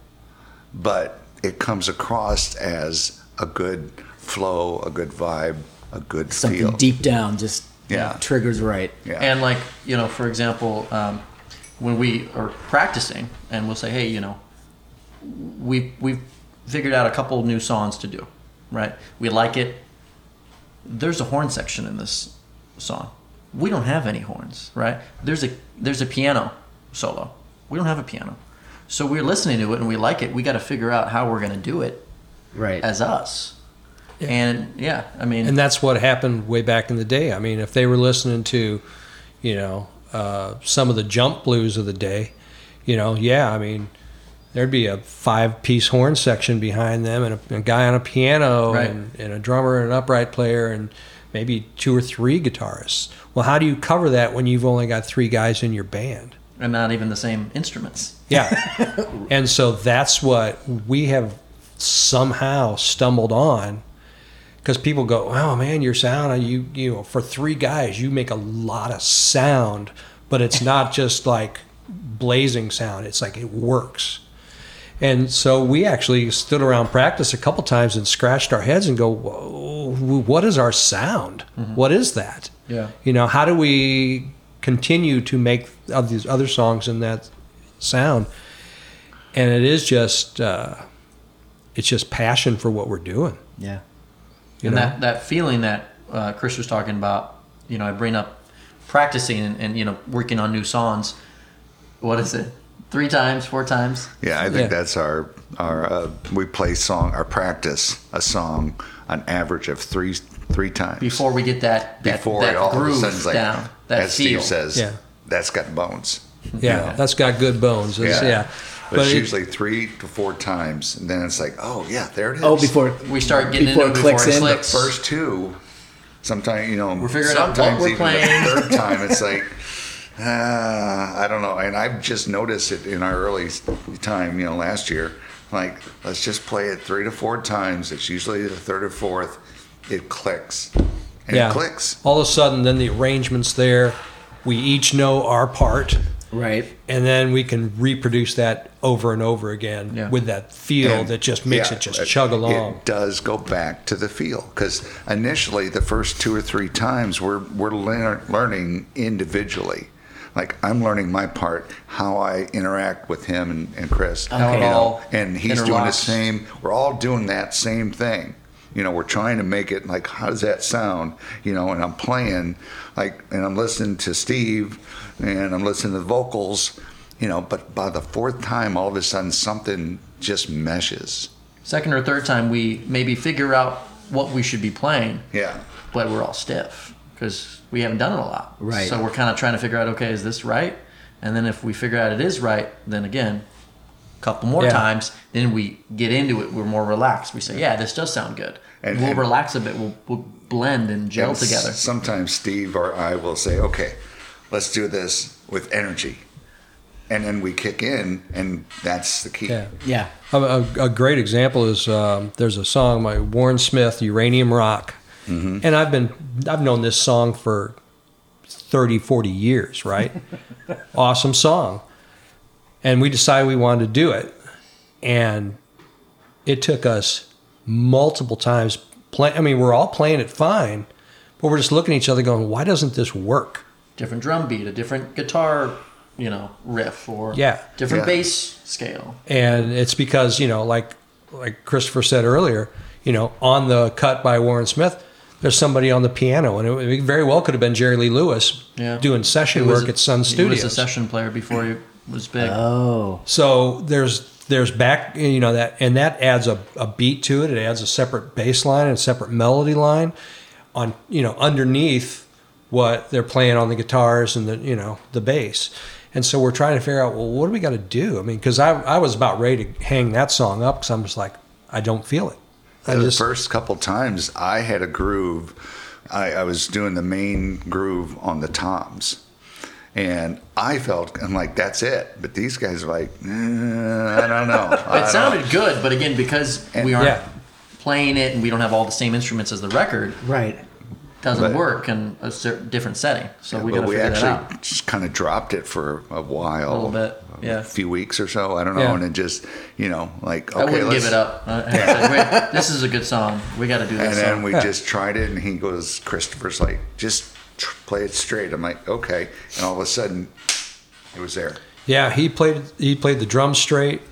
S3: but it comes across as a good flow, a good vibe, a good
S1: Something
S3: feel.
S1: deep down just
S3: Yeah.
S1: triggers right.
S3: Yeah.
S2: And like you know, for example, um, when we are practicing, and we'll say, hey, you know, we we've figured out a couple new songs to do, right? We like it. There's a horn section in this song. We don't have any horns, right? There's a there's a piano solo. We don't have a piano, so we're listening to it and we like it. We got to figure out how we're going to do it
S1: Right.
S2: as us. And yeah, I mean,
S4: and that's what happened way back in the day. I mean, if they were listening to, you know, uh, some of the jump blues of the day, you know, yeah, I mean, there'd be a five-piece horn section behind them, and a, a guy on a piano,
S2: Right.
S4: and, and a drummer, and an upright player, and maybe two or three guitarists. Well, how do you cover that when you've only got three guys in your band?
S2: and not even the same instruments.
S4: Yeah. [LAUGHS] and so that's what we have somehow stumbled on because people go, "Oh man, your sound, you you know, for three guys, you make a lot of sound, but it's not [LAUGHS] just like blazing sound. It's like it works." And so we actually stood around practice a couple times and scratched our heads and go, Whoa, "What is our sound? What is that?"
S2: Yeah.
S4: You know, how do we continue to make of these other songs in that sound? And it is just, uh, it's just passion for what we're doing.
S1: Yeah.
S4: You
S2: and
S4: know?
S2: that that feeling that uh, Chris was talking about, you know, I bring up practicing and, and you know working on new songs. What is it? Three times, four times?
S3: Yeah, I think
S4: Yeah.
S3: that's our our uh, we play song our practice a song an average of three three times
S2: Before we get that that,
S3: before
S2: that
S3: it all of a
S2: groove
S3: sudden is like
S2: down, that
S3: as
S2: feel.
S3: Steve says
S4: Yeah.
S3: that's got bones.
S4: yeah,
S3: know?
S4: that's got good bones. It's- yeah.
S3: But, it's
S4: it-
S3: usually three to four times, and then it's like, oh yeah, there it is.
S1: Oh, before
S2: We start getting
S1: Before
S2: into
S1: it
S2: it before
S1: clicks
S2: it
S1: in, the
S3: the
S2: clicks.
S3: first two, sometimes you know,
S2: We're figuring out what
S3: sometimes
S2: we're
S3: even
S2: playing.
S3: the third [LAUGHS] time, it's like, ah, I don't know. And I've just noticed it in our early time, you know, last year. Like, let's just play it three to four times. It's usually the third or fourth. It clicks, and
S4: yeah.
S3: it clicks.
S4: All of a sudden, then the arrangement's there. We each know our part,
S1: right.
S4: and then we can reproduce that over and over again
S2: Yeah.
S4: with that feel
S3: And,
S4: that just makes
S3: yeah,
S4: it just chug along.
S3: It does go back to the feel because initially the first two or three times we're we're lear- learning individually. Like I'm learning my part, how I interact with him and, and Chris.
S2: How it
S3: you know, and he's doing the same. We're all doing that same thing. You know, we're trying to make it like, how does that sound? You know, and I'm playing, like, and I'm listening to Steve, and I'm listening to the vocals. You know, but by the fourth time, all of a sudden something just meshes.
S2: Second or third time, we maybe figure out what we should be playing,
S3: Yeah.
S2: but we're all stiff because we haven't done it a lot.
S1: Right.
S2: So we're kind of trying to figure out, okay, is this right? And then if we figure out it is right, then again, a couple more
S4: Yeah.
S2: times, then we get into it. We're more relaxed. We say, yeah, this does sound good.
S3: And-
S2: we'll
S3: and-
S2: relax a bit. We'll, we'll blend and gel
S3: And
S2: together.
S3: Sometimes Steve or I will say, okay, let's do this with energy. And then we kick in, and that's the key.
S4: Yeah.
S1: Yeah.
S4: A, a, a great example is um, there's a song by Warren Smith, "Uranium Rock," and I've been I've known this song for 30, 40 years. Right, [LAUGHS] awesome song, and we decided we wanted to do it, and it took us multiple times. Play, I mean, we're all playing it fine, but we're just looking at each other, going, "Why doesn't this work?"
S2: different drum beat, a different guitar, you know, riff, or
S4: Yeah.
S2: different
S3: Yeah.
S2: bass scale.
S4: and it's because you know like like christopher said earlier you know on the cut by warren smith there's somebody on the piano and it, it very well could have been jerry lee lewis
S2: Yeah.
S4: doing session work at sun Studios.
S2: He was a session player before he was big.
S1: Oh.
S4: so there's there's back you know that and that adds a, a beat to it it adds a separate bass line and a separate melody line on you know underneath what they're playing on the guitars and the you know the bass and so we're trying to figure out well what do we got to do i mean because I, I was about ready to hang that song up because i'm just like i don't feel it i
S3: the
S4: just
S3: first couple times, I had a groove. I, I was doing the main groove on the toms. And I felt, I'm like, that's it. But these guys are like, eh, I don't know. [LAUGHS] I
S2: it
S3: don't
S2: sounded good, but again, because
S3: And-
S2: we aren't
S4: yeah
S2: playing it and we don't have all the same instruments as the record
S1: Right.
S2: doesn't
S3: But-
S2: work in a certain different setting. So we
S3: But
S2: got to
S3: we
S2: figure that
S3: actually
S2: out.
S3: just kind of dropped it for a while,
S2: A little bit, yeah.
S3: a few weeks or so. I don't know,
S4: Yeah.
S3: and it just you know like
S2: I
S3: okay,
S2: wouldn't
S3: let's.
S2: give it up. I- I said, Wait, this is a good song. We got to do this.
S3: And then
S2: song.
S3: we
S4: Yeah.
S3: just tried it, and he goes, Christopher's like, just tr- play it straight. I'm like, okay, and all of a sudden, it was there.
S4: Yeah, he played he played the drums straight,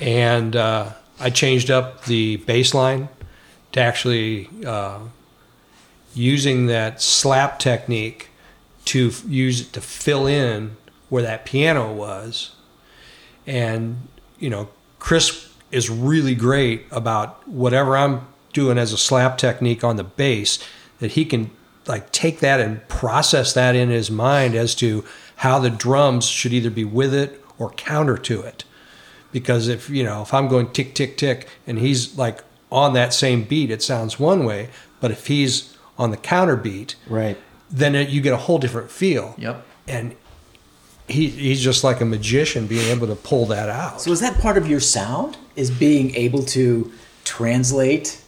S4: and uh, I changed up the bass line to actually uh, using that slap technique to f- use it to fill in where that piano was, and you know Chris is really great about whatever I'm doing as a slap technique on the bass that he can like take that and process that in his mind as to how the drums should either be with it or counter to it because if you know if i'm going tick tick tick and he's like on that same beat it sounds one way but if he's on the counter beat
S1: Right.
S4: then it, you get a whole different feel
S2: Yep.
S4: and he, he's just like a magician being able to pull that out
S1: So is that part of your sound? Is being able to translate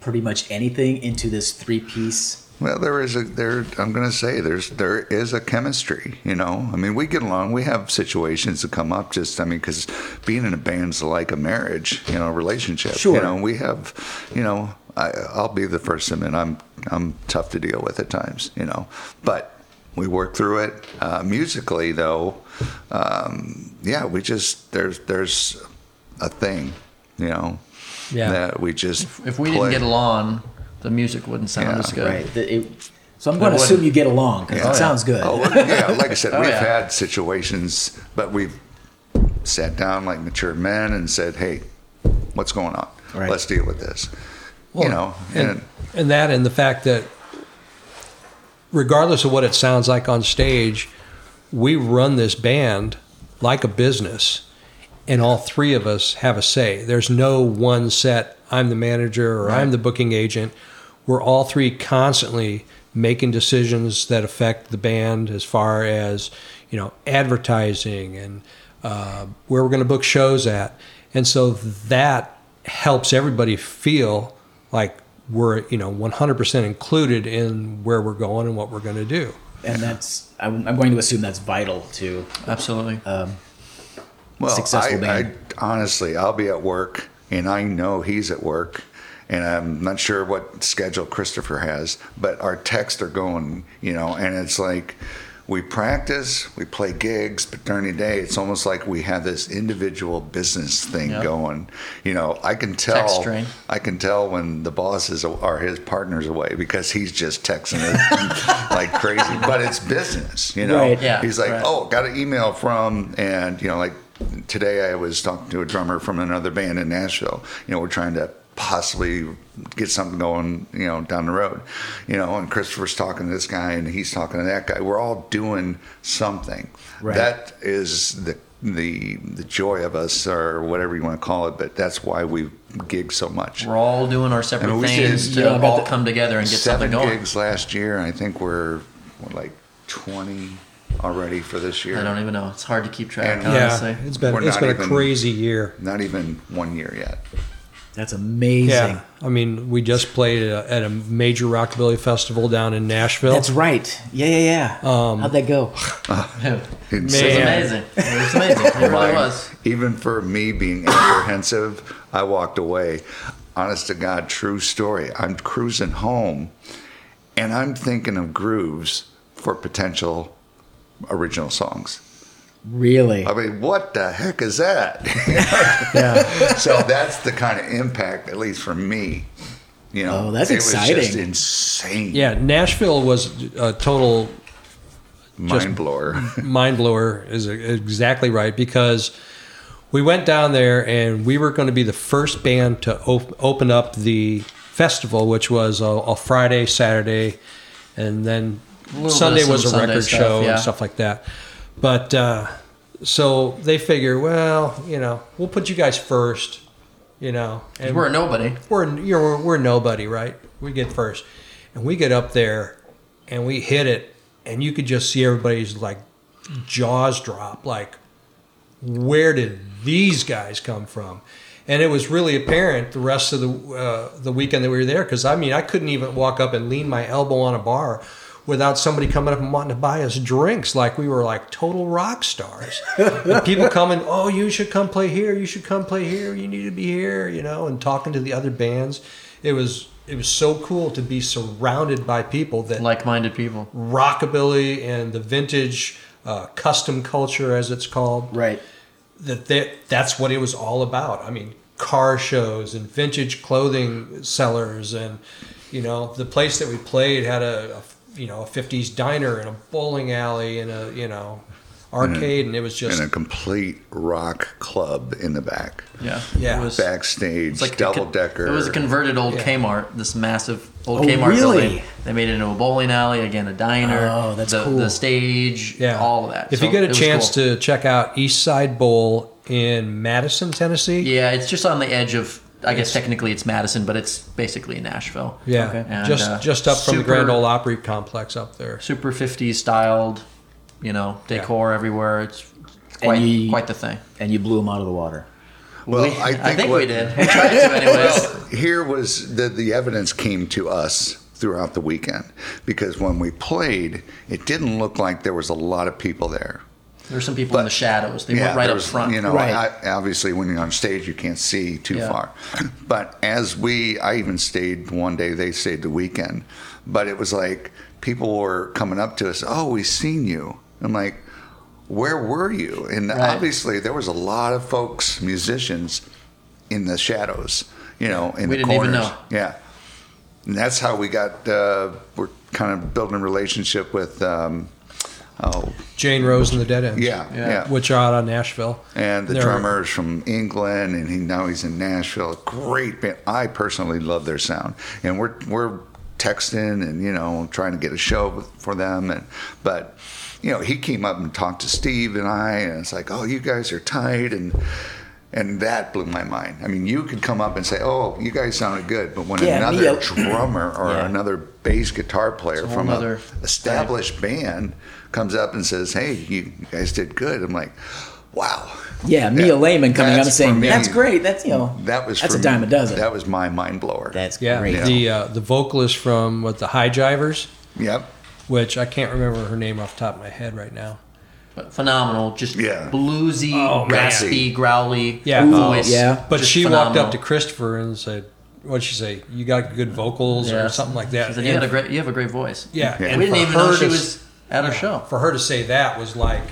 S1: pretty much anything into this three piece?
S3: Well, there is a there. I'm going to say there's there is a chemistry. You know, I mean, we get along. We have situations that come up. Just I mean, because being in a band's like a marriage. You know, relationship.
S1: Sure.
S3: You know, we have. You know, I, I'll be the first to admit I'm I'm tough to deal with at times. You know, but we work through it. Uh, musically, though, um, yeah, we just there's there's a thing. You know.
S4: Yeah.
S3: That we just
S2: if we didn't get along, the music wouldn't sound
S3: Yeah.
S2: as good.
S1: Right. The- it- so I'm going to assume you get along because oh,
S3: Yeah.
S1: it sounds good.
S3: Oh, [LAUGHS] yeah, like I said,
S2: Oh,
S3: we've
S2: yeah.
S3: had situations, but we've sat down like mature men and said, "Hey, what's going on?
S1: Right.
S3: Let's deal with this."
S4: Well,
S3: you know,
S4: and,
S3: and,
S4: and that and the fact that regardless of what it sounds like on stage we run this band like a business and all three of us have a say there's no one set i'm the manager or i'm the booking agent we're all three constantly making decisions that affect the band as far as you know advertising and uh, where we're going to book shows at and so that helps everybody feel like we're you know 100% included in where we're going and what we're going to do
S1: and that's I'm, I'm going to assume that's vital to
S2: Absolutely.
S3: well,
S1: successful
S3: I,
S1: band.
S3: I honestly, I'll be at work, and I know he's at work, and I'm not sure what schedule Christopher has, but our texts are going, you know, and it's like. We practice, we play gigs, but during the day, it's almost like we have this individual business thing
S2: Yep.
S3: going. You know, I can tell. I can tell when the boss is or his partner's away because he's just texting it [LAUGHS] like crazy. But it's business, you know.
S1: Right.
S2: Yeah,
S3: He's like,
S2: right.
S3: "Oh, got an email from," and you know, like today I was talking to a drummer from another band in Nashville. You know, we're trying to possibly get something going, you know, down the road. You know, and Christopher's talking to this guy and he's talking to that guy. We're all doing something.
S1: Right.
S3: That is the the the joy of us or whatever you want to call it, but that's why we gig so much.
S2: We're all doing our separate
S3: I mean, we
S2: things
S3: did-
S2: to
S1: Yeah, I
S2: all come together and get
S3: Seven
S2: something going.
S3: gigs last year, and I think we're, we're like 20 already for this year.
S2: I don't even know. It's hard to keep track,
S3: And-
S2: honestly.
S4: yeah it's been
S3: We're
S4: it's
S3: not
S4: been a
S3: even-
S4: crazy year
S3: Not even one year yet.
S1: That's amazing.
S4: yeah i mean we just played at a, at a major rockabilly festival down in nashville
S1: That's right. Yeah, yeah, yeah.
S4: Um,
S1: How'd that go?
S3: It's [LAUGHS]
S2: It was amazing. It was amazing. [LAUGHS] It really
S3: Mine,
S2: was.
S3: Even for me being apprehensive, I walked away. Honest to God, true story. I'm cruising home and I'm thinking of grooves for potential original songs.
S1: Really?
S3: I mean, what the heck is that? [LAUGHS]
S4: yeah
S3: so that's the kind of impact, at least for me. You know,
S1: Oh, that's
S3: it was just
S1: exciting.
S3: insane.
S4: yeah nashville was a total
S3: mind blower. [LAUGHS]
S4: mind blower is exactly right because we went down there and we were going to be the first band to op- open up the festival, which was a, a Friday, Saturday, and then Sunday was a
S2: Sunday
S4: record
S2: stuff,
S4: show
S2: yeah.
S4: and stuff like that. But uh, so they figure, well, you know, we'll put you guys first, you know, and
S2: We're a nobody.
S4: we're you're, we're, we're nobody, right? We get first, and we get up there, and we hit it, and you could just see everybody's like jaws drop, like, where did these guys come from? and it was really apparent the rest of the uh, the weekend that we were there because I mean I couldn't even walk up and lean my elbow on a bar without somebody coming up and wanting to buy us drinks like we were like total rock stars. and people coming, oh, you should come play here. You should come play here. You need to be here, you know, and talking to the other bands. It was it was so cool to be surrounded by people that
S2: Like-minded people.
S4: rockabilly and the vintage uh, custom culture, as it's called
S1: Right.
S4: that that that's what it was all about. I mean, car shows and vintage clothing sellers, and you know, the place that we played had a, a you know a '50s diner and a bowling alley and a you know arcade, mm-hmm. and it was just
S3: and a complete rock club in the back,
S2: Yeah.
S4: Yeah.
S2: It was,
S3: backstage,
S2: it's like
S3: double
S2: con-
S3: decker.
S2: It was a converted old
S4: Yeah.
S2: Kmart. This massive old
S1: Oh,
S2: Kmart
S1: really?
S2: building. They made it into a bowling alley again, a diner.
S1: Oh, that's
S2: the,
S1: cool.
S2: The stage.
S4: yeah,
S2: All of that.
S4: If
S2: So
S4: you get a chance
S2: cool.
S4: to check out East Side Bowl in Madison, Tennessee,
S2: Yeah, it's just on the edge of. I guess technically it's Madison, but it's basically Nashville.
S4: yeah,
S1: Okay.
S2: And,
S4: just
S2: uh,
S4: just up from the Grand Ole Opry complex up there.
S2: Super 50s styled, you know, decor everywhere. It's quite
S1: you-
S2: quite the thing.
S1: And you blew him out of the water.
S3: well,
S2: we,
S3: I think,
S2: think
S3: what-
S2: we did. We tried to, [LAUGHS] anyways.
S3: here was the the evidence came to us throughout the weekend because when we played, it didn't look like there was a lot of people there.
S2: There's some people in the shadows. They weren't right up front.
S3: You know,
S1: Right.
S3: I, obviously when you're on stage, you can't see too
S2: Yeah.
S3: far. [LAUGHS] But as we, I even stayed one day. They stayed the weekend, but it was like people were coming up to us. Oh, we've seen you. I'm like, where were you? And
S2: Right.
S3: obviously there was a lot of folks, musicians, in the shadows. You know, in
S2: We
S3: the
S2: didn't even
S3: corners.
S2: know.
S3: Yeah. And that's how we got. Uh, we're kind of building a relationship with. Um, oh,
S4: Jane Rose and the Dead Ends,
S3: yeah,
S2: Yeah.
S4: which are out on Nashville,
S3: And the
S4: They're-
S3: drummer's from England, and he now he's in Nashville. Great band. I personally love their sound, and we're we're texting and you know trying to get a show for them. And but you know he came up and talked to Steve and I, and it's like, oh, you guys are tight, and and that blew my mind. I mean, you could come up and say, oh, you guys sounded good, but when
S1: Yeah,
S3: another
S1: Neo-
S3: drummer or
S1: Yeah.
S3: another bass guitar player
S2: It's a whole
S3: from
S2: nother-
S3: a established band comes up and says, hey, you guys did good. I'm like, wow.
S1: Yeah, Mia Lehman coming out and
S3: That's
S1: saying,
S3: me-
S1: "That's great. That's you know,
S3: That was
S1: that's
S3: for
S1: a dime
S3: me-
S1: a dozen.
S3: That was my mind blower.
S1: that's
S4: Yeah,
S1: great."
S4: the uh, the vocalist from what the High Jivers,
S3: yep.
S4: which I can't remember her name off the top of my head right now.
S2: But phenomenal, just
S3: Yeah.
S2: bluesy,
S4: Oh, man.
S2: raspy, growly
S4: Yeah.
S1: Ooh,
S2: voice.
S1: Oh, yeah.
S4: But
S2: Just
S4: she
S2: phenomenal.
S4: walked up to Christopher and said, "What'd she say? You got good vocals or something like that."
S2: She said, you,
S4: And-
S2: had a great, you have a great voice.
S4: yeah,
S3: Yeah.
S4: and
S2: we didn't even know she was at our show.
S4: For her to say that was like,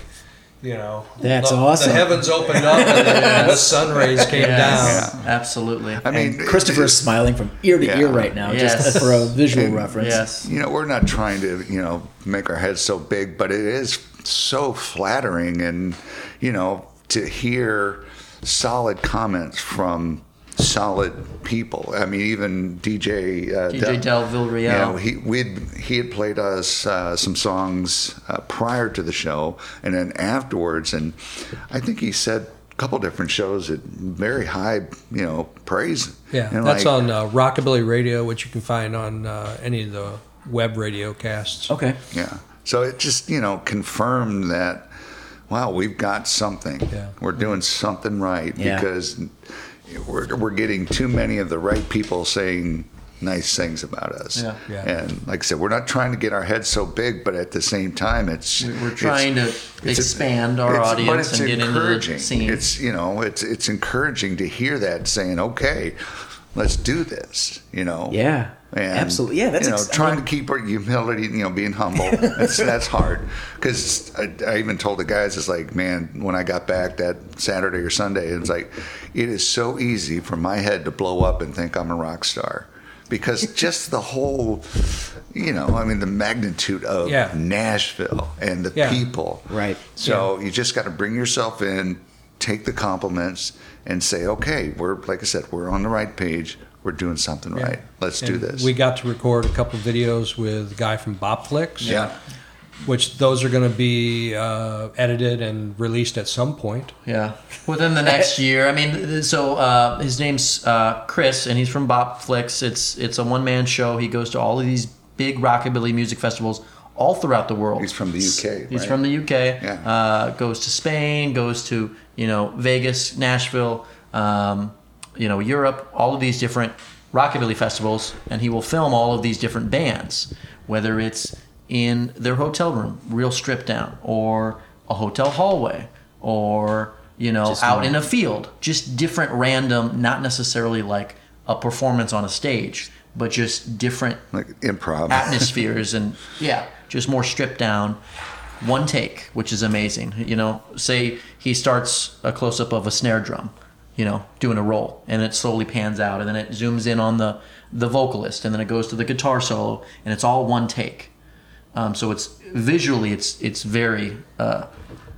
S4: you know,
S1: That's
S4: the,
S1: awesome.
S4: The heavens opened up and, and the sun rays came
S2: Yes,
S4: down.
S2: absolutely.
S3: I mean,
S1: and Christopher's
S3: it-
S1: smiling from ear to
S3: Yeah.
S1: ear right now,
S2: Yes.
S1: just for a visual
S3: And-
S1: reference.
S2: yes.
S3: you know, we're not trying to, you know, make our heads so big, but it is so flattering and, you know, to hear solid comments from solid people. I mean, even DJ uh,
S2: DJ Del Villarreal.
S3: You know, he we'd, he had played us uh, some songs uh, prior to the show, and then afterwards, and I think he said a couple different shows at very high, you know, praise.
S4: Yeah,
S3: And
S4: that's
S3: like,
S4: on uh, Rockabilly Radio, which you can find on uh, any of the web radio casts.
S1: Okay.
S3: Yeah. So it just, you know, confirmed that, wow, we've got something.
S4: Yeah.
S3: We're doing something right
S1: Yeah.
S3: because we're, we're getting too many of the right people saying nice things about us.
S2: Yeah.
S4: Yeah.
S3: And like I said, we're not trying to get our heads so big, but at the same time, it's.
S2: We- We're
S3: it's-
S2: trying to
S3: it's-
S2: expand our audience and get into the
S3: encouraging.
S2: scene.
S3: It's, you know, it's, it's encouraging to hear that saying, okay, let's do this, you know?
S1: Yeah.
S3: And,
S1: Absolutely. Yeah, that's
S3: you know
S1: ex- I
S3: trying
S1: mean-
S3: to keep our humility, you know, being humble. [LAUGHS] that's that's hard because I, I even told the guys, it's like, man, when I got back that Saturday or Sunday, it's like, it is so easy for my head to blow up and think I'm a rock star because [LAUGHS] just the whole, you know, I mean, the magnitude of
S4: Yeah.
S3: Nashville and the
S4: Yeah.
S3: people,
S1: Right.
S3: So you just got to bring yourself in, take the compliments, and say, okay, we're like I said, we're on the right page. We're doing something
S4: Yeah.
S3: right. Let's do
S4: And
S3: this.
S4: We got to record a couple videos with a guy from Bopflix.
S3: yeah.
S4: Which those are going to be uh, edited and released at some point.
S2: Yeah, within the next [LAUGHS] year. I mean, so uh, his name's uh, Chris, and he's from Bopflix. It's it's a one man show. He goes to all of these big rockabilly music festivals all throughout the world.
S3: He's from the UK,
S2: He's
S3: right?
S2: from the UK.
S3: Yeah.
S2: Uh, goes to Spain. Goes to you know Vegas, Nashville. Um, you know, Europe, all of these different rockabilly festivals, and he will film all of these different bands, whether it's in their hotel room, real stripped down, or a hotel hallway, or you know,
S1: Just
S2: out in a field, just different random, not necessarily like a performance on a stage, but just different
S3: Like improv.
S2: atmospheres and [LAUGHS] yeah, just more stripped down. One take, which is amazing. You know, say he starts a close up of a snare drum, you know, doing a roll, and it slowly pans out, and then it zooms in on the the vocalist, and then it goes to the guitar solo, and it's all one take. Um, so it's visually, it's it's very uh,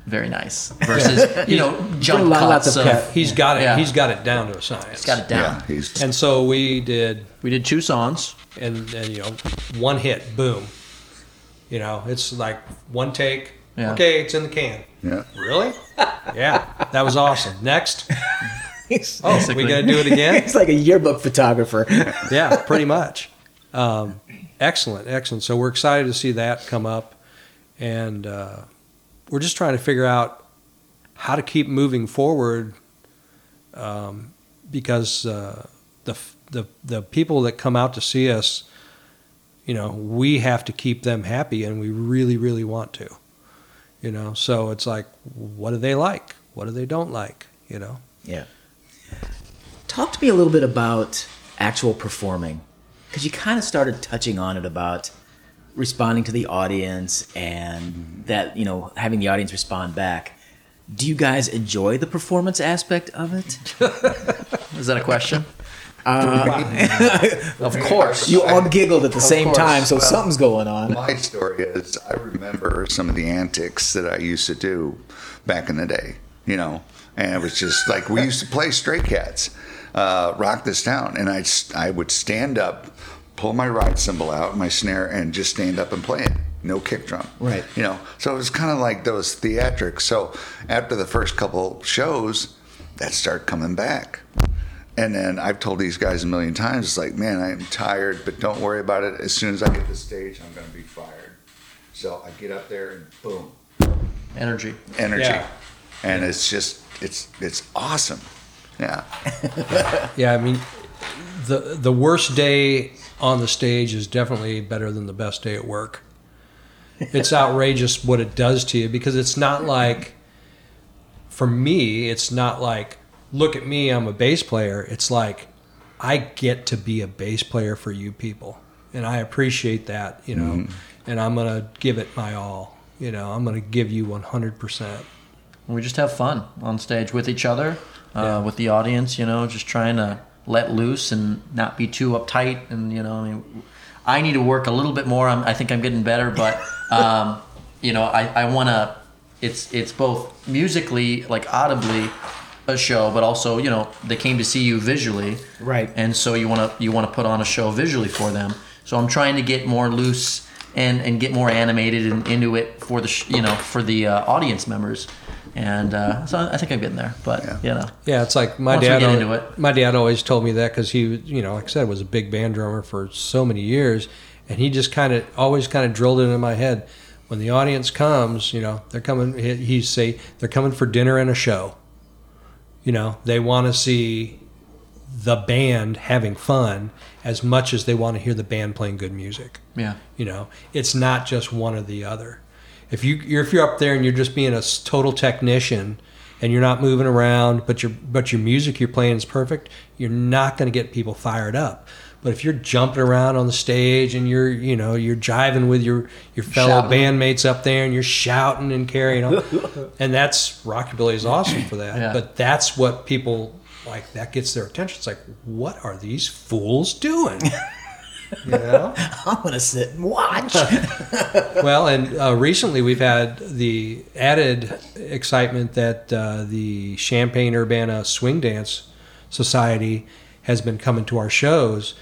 S2: very nice versus [LAUGHS] you know jump cuts
S1: of
S2: of.
S1: cut.
S4: He's got it.
S2: Yeah.
S4: He's got it down to a science.
S2: He's got it down.
S3: yeah, he's
S4: And so we did,
S2: We did two songs.
S4: and, and you know, one hit, boom. You know, it's like one take.
S2: Yeah.
S4: Okay, it's in the can.
S3: Yeah.
S4: Really? yeah, that was awesome. Next. [LAUGHS]
S1: He's,
S4: Oh,
S2: Basically.
S4: we got to do it again? [LAUGHS]
S1: he's like a yearbook photographer. [LAUGHS]
S4: yeah, pretty much. Um, excellent, excellent. So we're excited to see that come up, and uh, we're just trying to figure out how to keep moving forward, um, because uh, the the the people that come out to see us, you know, we have to keep them happy, and we really, really want to, you know. So it's like, what do they like? What do they don't like? You know.
S1: Yeah. Talk to me a little bit about actual performing, because you kind of started touching on it about responding to the audience and that you know having the audience respond back. Do you guys enjoy the performance aspect of it? [LAUGHS]
S2: Is that a question?
S1: Uh,
S2: of course.
S1: You all giggled at the same
S2: course.
S1: time, so something's going on.
S3: My story is I remember some of the antics that I used to do back in the day, you know, and it was just like we used to play Stray Cats, uh, Rock This Town, and I, I would stand up, pull my ride cymbal out, my snare, and just stand up and play it. No kick drum.
S1: Right.
S3: You know, so it was kind of like those theatrics. So after the first couple shows, that started coming back. And then I've told these guys a million times, it's like, man, I'm tired, but don't worry about it. As soon as I get the stage, I'm going to be fired. So I get up there and boom,
S2: Energy.
S3: energy.
S4: Yeah.
S3: And it's just, it's, it's awesome. Yeah. [LAUGHS]
S4: Yeah, I mean, the the worst day on the stage is definitely better than the best day at work. It's outrageous what it does to you because it's not like, for me, it's not like, look at me, I'm a bass player. It's like, I get to be a bass player for you people, and I appreciate that, you know, and I'm gonna give it my all. You know, I'm gonna give you 100. percent
S2: We just have fun on stage with each other, uh, with the audience. You know, just trying to let loose and not be too uptight. And you know, I mean, I need to work a little bit more. I'm, I think I'm getting better, but [LAUGHS] um, you know, I, I want to. It's it's both musically, like audibly, a show, but also you know they came to see you visually,
S1: Right.
S2: And so you want to you want to put on a show visually for them. So I'm trying to get more loose and and get more animated and into it for the sh- you know for the uh, audience members. And uh, so I think I'm getting there, but
S3: Yeah.
S2: you know,
S4: Yeah, it's like my dad.
S2: get
S4: al-
S2: into it.
S4: My dad always told me that because he, you know, like I said, was a big band drummer for so many years, and he just kind of always kind of drilled it in my head. When the audience comes, you know, they're coming. he- He'd say they're coming for dinner and a show. You know, they want to see the band having fun as much as they want to hear the band playing good music.
S2: yeah,
S4: You know, it's not just one or the other. If you you're, if you're up there and you're just being a total technician and you're not moving around, but your but your music you're playing is perfect, you're not going to get people fired up. But if you're jumping around on the stage and you're you know you're jiving with your your fellow
S2: Shouting.
S4: bandmates up there and you're shouting and carrying on, [LAUGHS] and that's rockabilly is awesome for that.
S2: Yeah.
S4: But that's what people like. That gets their attention. It's like, what are these fools doing? [LAUGHS] You know.
S1: I'm gonna sit and watch. [LAUGHS]
S4: Well, and uh, recently we've had the added excitement that uh, the Champaign Urbana Swing Dance Society has been coming to our shows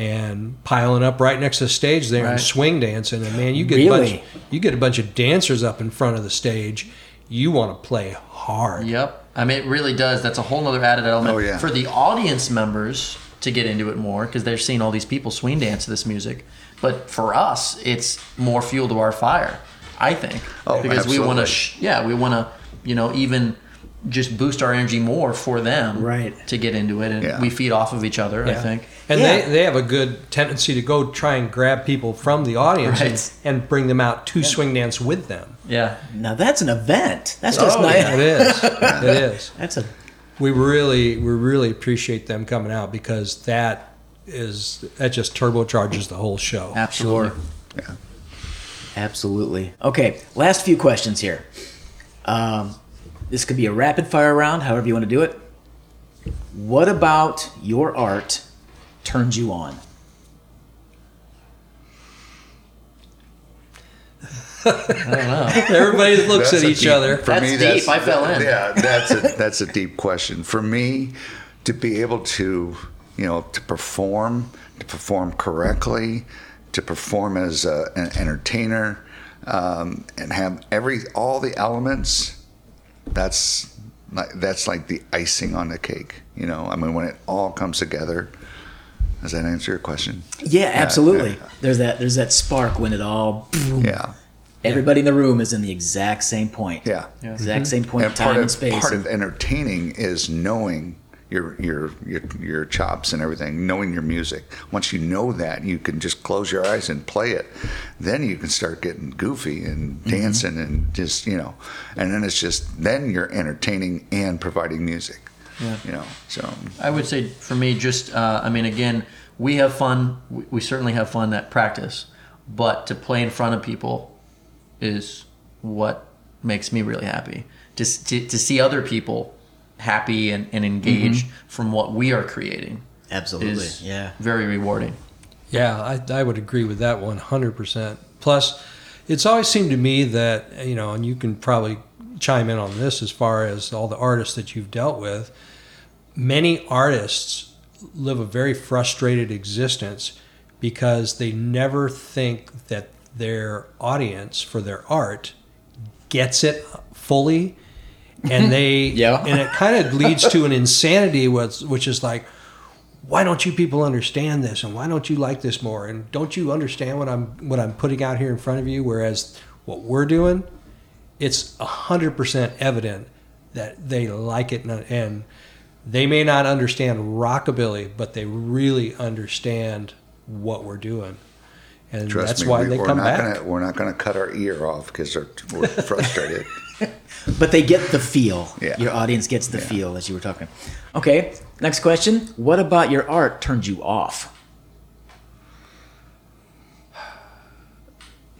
S4: and piling up right next to the stage there and swing dancing. And man, you get a bunch, you get a bunch of dancers up in front of the stage. You want to play hard.
S2: yep. I mean, it really does. That's a whole other added element
S3: Oh, yeah.
S2: for the audience members to get into it more because they're seeing all these people swing dance to this music. But for us, it's more fuel to our fire. I think
S3: Oh,
S2: because we want to, sh- yeah, we want to, you know, even just boost our energy more for them
S1: Right.
S2: to get into it and
S3: Yeah.
S2: we feed off of each other i think
S4: And
S1: Yeah.
S4: they, they have a good tendency to go try and grab people from the audience
S2: Right.
S4: and, and bring them out to swing dance with them.
S2: yeah
S1: Now that's an event. That's just
S2: Oh,
S1: nice.
S2: yeah.
S4: It is. [LAUGHS] It is.
S1: That's a
S4: We really, we really appreciate them coming out because that is that just turbocharges the whole show.
S2: absolutely
S3: Yeah.
S1: Absolutely. Okay, last few questions here. Um, this could be a rapid fire round, however you want to do it. What about your art turns you on? [LAUGHS]
S4: Everybody looks
S3: That's
S4: at
S3: a
S4: each
S3: deep-
S4: other.
S3: For
S2: That's
S3: me,
S2: deep. I fell in.
S3: Yeah, that's a, that's a deep question. For me, to be able to, you know, to perform, to perform correctly, to perform as a, an entertainer, um, and have every all the elements. That's like, that's like the icing on the cake. You know, I mean, when it all comes together. Does that answer your question?
S1: Yeah, absolutely.
S3: yeah.
S1: There's that. There's that spark when it all.
S3: Yeah.
S1: Everybody in the room is in the exact same point.
S3: Yeah.
S1: Exact mm-hmm. same point in
S3: and
S1: time
S3: part of
S1: and space.
S3: part of entertaining is knowing your your your your chops and everything, knowing your music. Once you know that, you can just close your eyes and play it. Then you can start getting goofy and
S1: Mm-hmm.
S3: dancing and just you know, and then it's just then you're entertaining and providing music. Yeah. You know, so
S2: I would say for me, just uh, I mean, again, we have fun. We, we certainly have fun at practice, but to play in front of people is what makes me really happy. To to, to see other people happy and, and engaged mm-hmm. from what we are creating
S1: Absolutely.
S2: is
S1: yeah.
S2: very rewarding.
S4: Yeah, I, I would agree with that 100%. Plus, it's always seemed to me that, you know, and you can probably chime in on this as far as all the artists that you've dealt with, many artists live a very frustrated existence because they never think that their audience for their art gets it fully and they [LAUGHS]
S1: Yeah.
S4: and it kind of leads to an insanity which, which is like why don't you people understand this and why don't you like this more? And don't you understand what I'm what I'm putting out here in front of you? Whereas what we're doing it's 100% evident that they like it. And, and they may not understand rockabilly but they really understand what we're doing. And
S3: trust
S4: that's
S3: me,
S4: why
S3: we,
S4: they
S3: we're
S4: come
S3: not
S4: back.
S3: gonna we're not gonna cut our ear off because we're frustrated. [LAUGHS] [LAUGHS]
S1: But they get the feel.
S3: Yeah.
S1: Your audience gets the
S3: Yeah.
S1: feel as you were talking. Okay, next question. What about your art turned you off?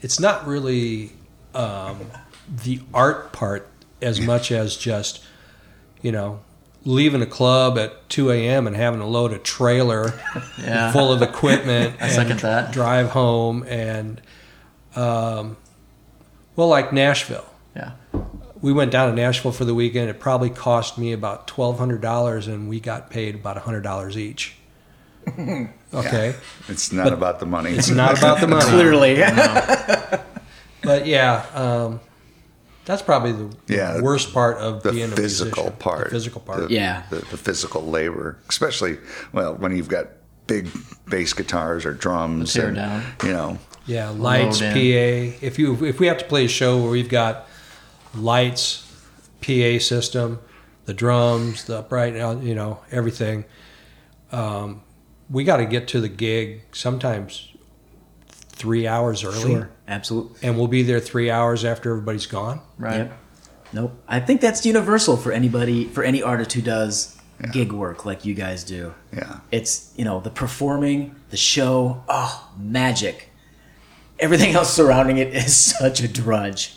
S4: it's not really um, the art part as much as just you know leaving a club at 2 a.m. and having to load a trailer [LAUGHS]
S2: Yeah.
S4: full of equipment
S2: I
S4: and
S2: that.
S4: drive home and um, well like nashville
S2: Yeah.
S4: We went down to nashville for the weekend it probably cost me about $1200 and we got paid about $100 each [LAUGHS] okay
S3: It's not about the money.
S4: it's not about the money [LAUGHS]
S1: Clearly. [LAUGHS]
S4: But yeah, um, that's probably the
S3: Yeah,
S4: worst part of
S3: the
S4: being
S3: physical
S4: musician.
S3: part.
S4: The physical part.
S3: The,
S1: Yeah.
S3: The, the physical labor, especially well when you've got big bass guitars or drums.
S2: tear
S3: and,
S2: down.
S3: You know,
S4: Yeah, lights, PA. If you if we have to play a show where we've got lights, PA system, the drums, the upright, you know, everything. Um, we got to get to the gig sometimes three hours early,
S1: sure. Absolutely.
S4: and we'll be there three hours after everybody's gone.
S2: Right.
S1: Yep. Nope. I think that's universal for anybody, for any artist who does gig work like you guys do.
S3: yeah.
S1: It's, you know, the performing, the show, oh, magic. Everything [LAUGHS] else surrounding it is such a drudge.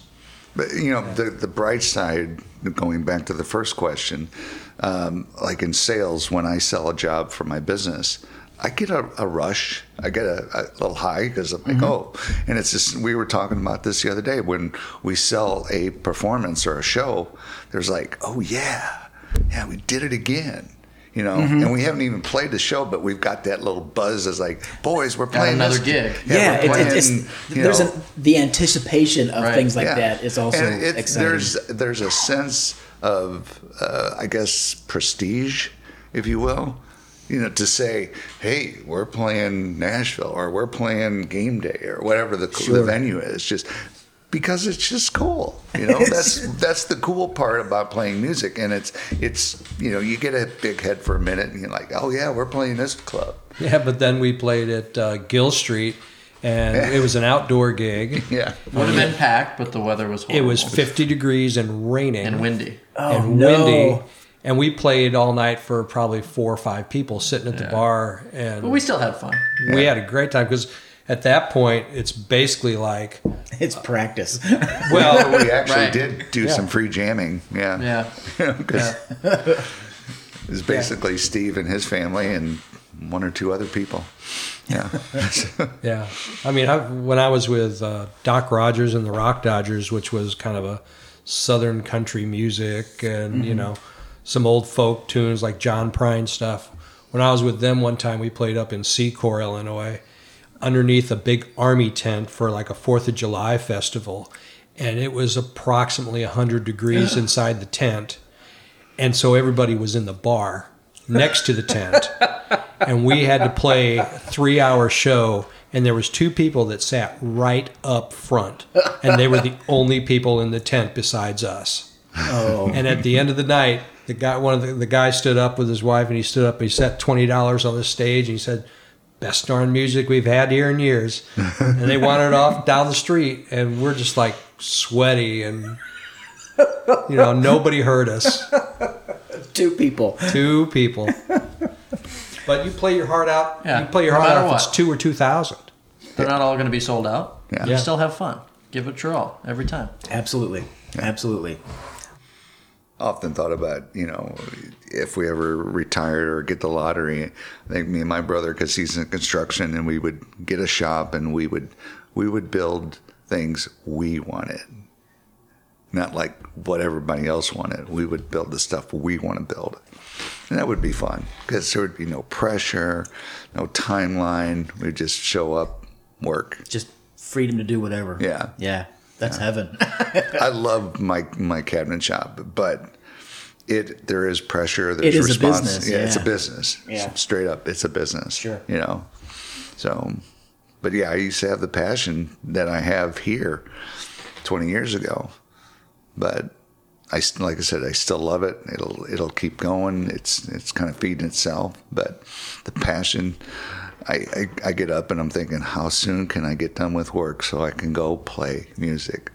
S3: But you know, the the bright side, going back to the first question, um, like in sales, when I sell a job for my business, I get a, a rush. I get a, a little high because I'm like, oh, and it's just we were talking about this the other day when we sell a performance or a show. There's like, oh yeah, yeah, we did it again. You know, and we haven't even played the show, but we've got that little buzz as like, boys, we're playing
S2: another
S3: this-
S2: gig.
S1: Yeah,
S3: we're
S1: it, it, it's, there's
S3: know,
S1: an, the anticipation of
S2: Right.
S1: things like
S3: yeah.
S1: that is also
S3: And it's-
S1: exciting.
S3: There's there's a sense of uh, I guess prestige, if you will. You know, to say, "Hey, we're playing Nashville, or we're playing Game Day, or whatever the,
S1: Sure.
S3: the venue is." Just because it's just cool. You know, [LAUGHS] that's that's the cool part about playing music, and it's it's you know you get a big head for a minute, and you're like, oh yeah, we're playing this club.
S4: Yeah, but then we played at uh, Gill Street, and it was an outdoor gig. [LAUGHS]
S3: Yeah,
S2: Would have been packed, but the weather was
S4: It was 50 degrees and raining
S2: and windy.
S4: and
S5: no.
S4: windy. And we played all night for probably four or five people sitting at the bar, and
S2: But we still had fun.
S4: we had a great time because at that point it's basically like,
S5: It's practice. [LAUGHS]
S4: well,
S3: we actually
S2: Right.
S3: did do
S4: Yeah.
S3: some free jamming. Yeah,
S2: Yeah. [LAUGHS]
S3: because
S2: yeah.
S3: it was basically Steve and his family and one or two other people. Yeah, [LAUGHS]
S4: yeah. I mean, I, when I was with uh, Doc Rogers and the Rock Dodgers, which was kind of a southern country music and you know some old folk tunes like John Prine stuff. When I was with them one time, we played up in Secor, Illinois, underneath a big army tent for like a Fourth of July festival, and it was approximately hundred degrees inside the tent, and so everybody was in the bar next to the tent, [LAUGHS] and we had to play a three-hour show. And there was two people that sat right up front, and they were the [LAUGHS] only people in the tent besides us.
S5: Oh,
S4: And at the end of the night, the guy, one of the, the guys stood up with his wife, and he stood up. And he set twenty dollars on the stage, and he said, "Best darn music we've had here in years." and they wandered [LAUGHS] off down the street, and we're just like sweaty, and you know, nobody heard us.
S5: two people.
S4: Two people. But you play your heart out.
S2: Yeah,
S4: you play your
S2: no
S4: heart
S2: matter
S4: out. If it's two or two thousand.
S2: They're not all going to be sold out.
S3: Yeah.
S2: You
S4: Yeah.
S2: still have fun. Give it your all every time.
S5: Absolutely. Absolutely.
S3: Often thought about you know if we ever retired or get the lottery. I think me and my brother, because he's in construction, and we would get a shop and we would we would build things we wanted, not like what everybody else wanted. We would build the stuff we want to build, and that would be fun because there would be no pressure, no timeline. We'd just show up, work.
S5: Just freedom to do whatever.
S3: Yeah.
S5: Yeah. That's heaven. [LAUGHS]
S3: I love my my cabinet shop, but it there is pressure. There's
S5: It is a
S3: response.
S5: business,
S3: Yeah, it's a business.
S5: Yeah.
S3: straight up, it's a business.
S5: Sure.
S3: you know. So, but yeah, I used to have the passion that I have here, twenty years ago, but I like I said, I still love it. It'll it'll keep going. It's it's kind of feeding itself, but the passion. I, I, I get up and I'm thinking, how soon can I get done with work so I can go play music?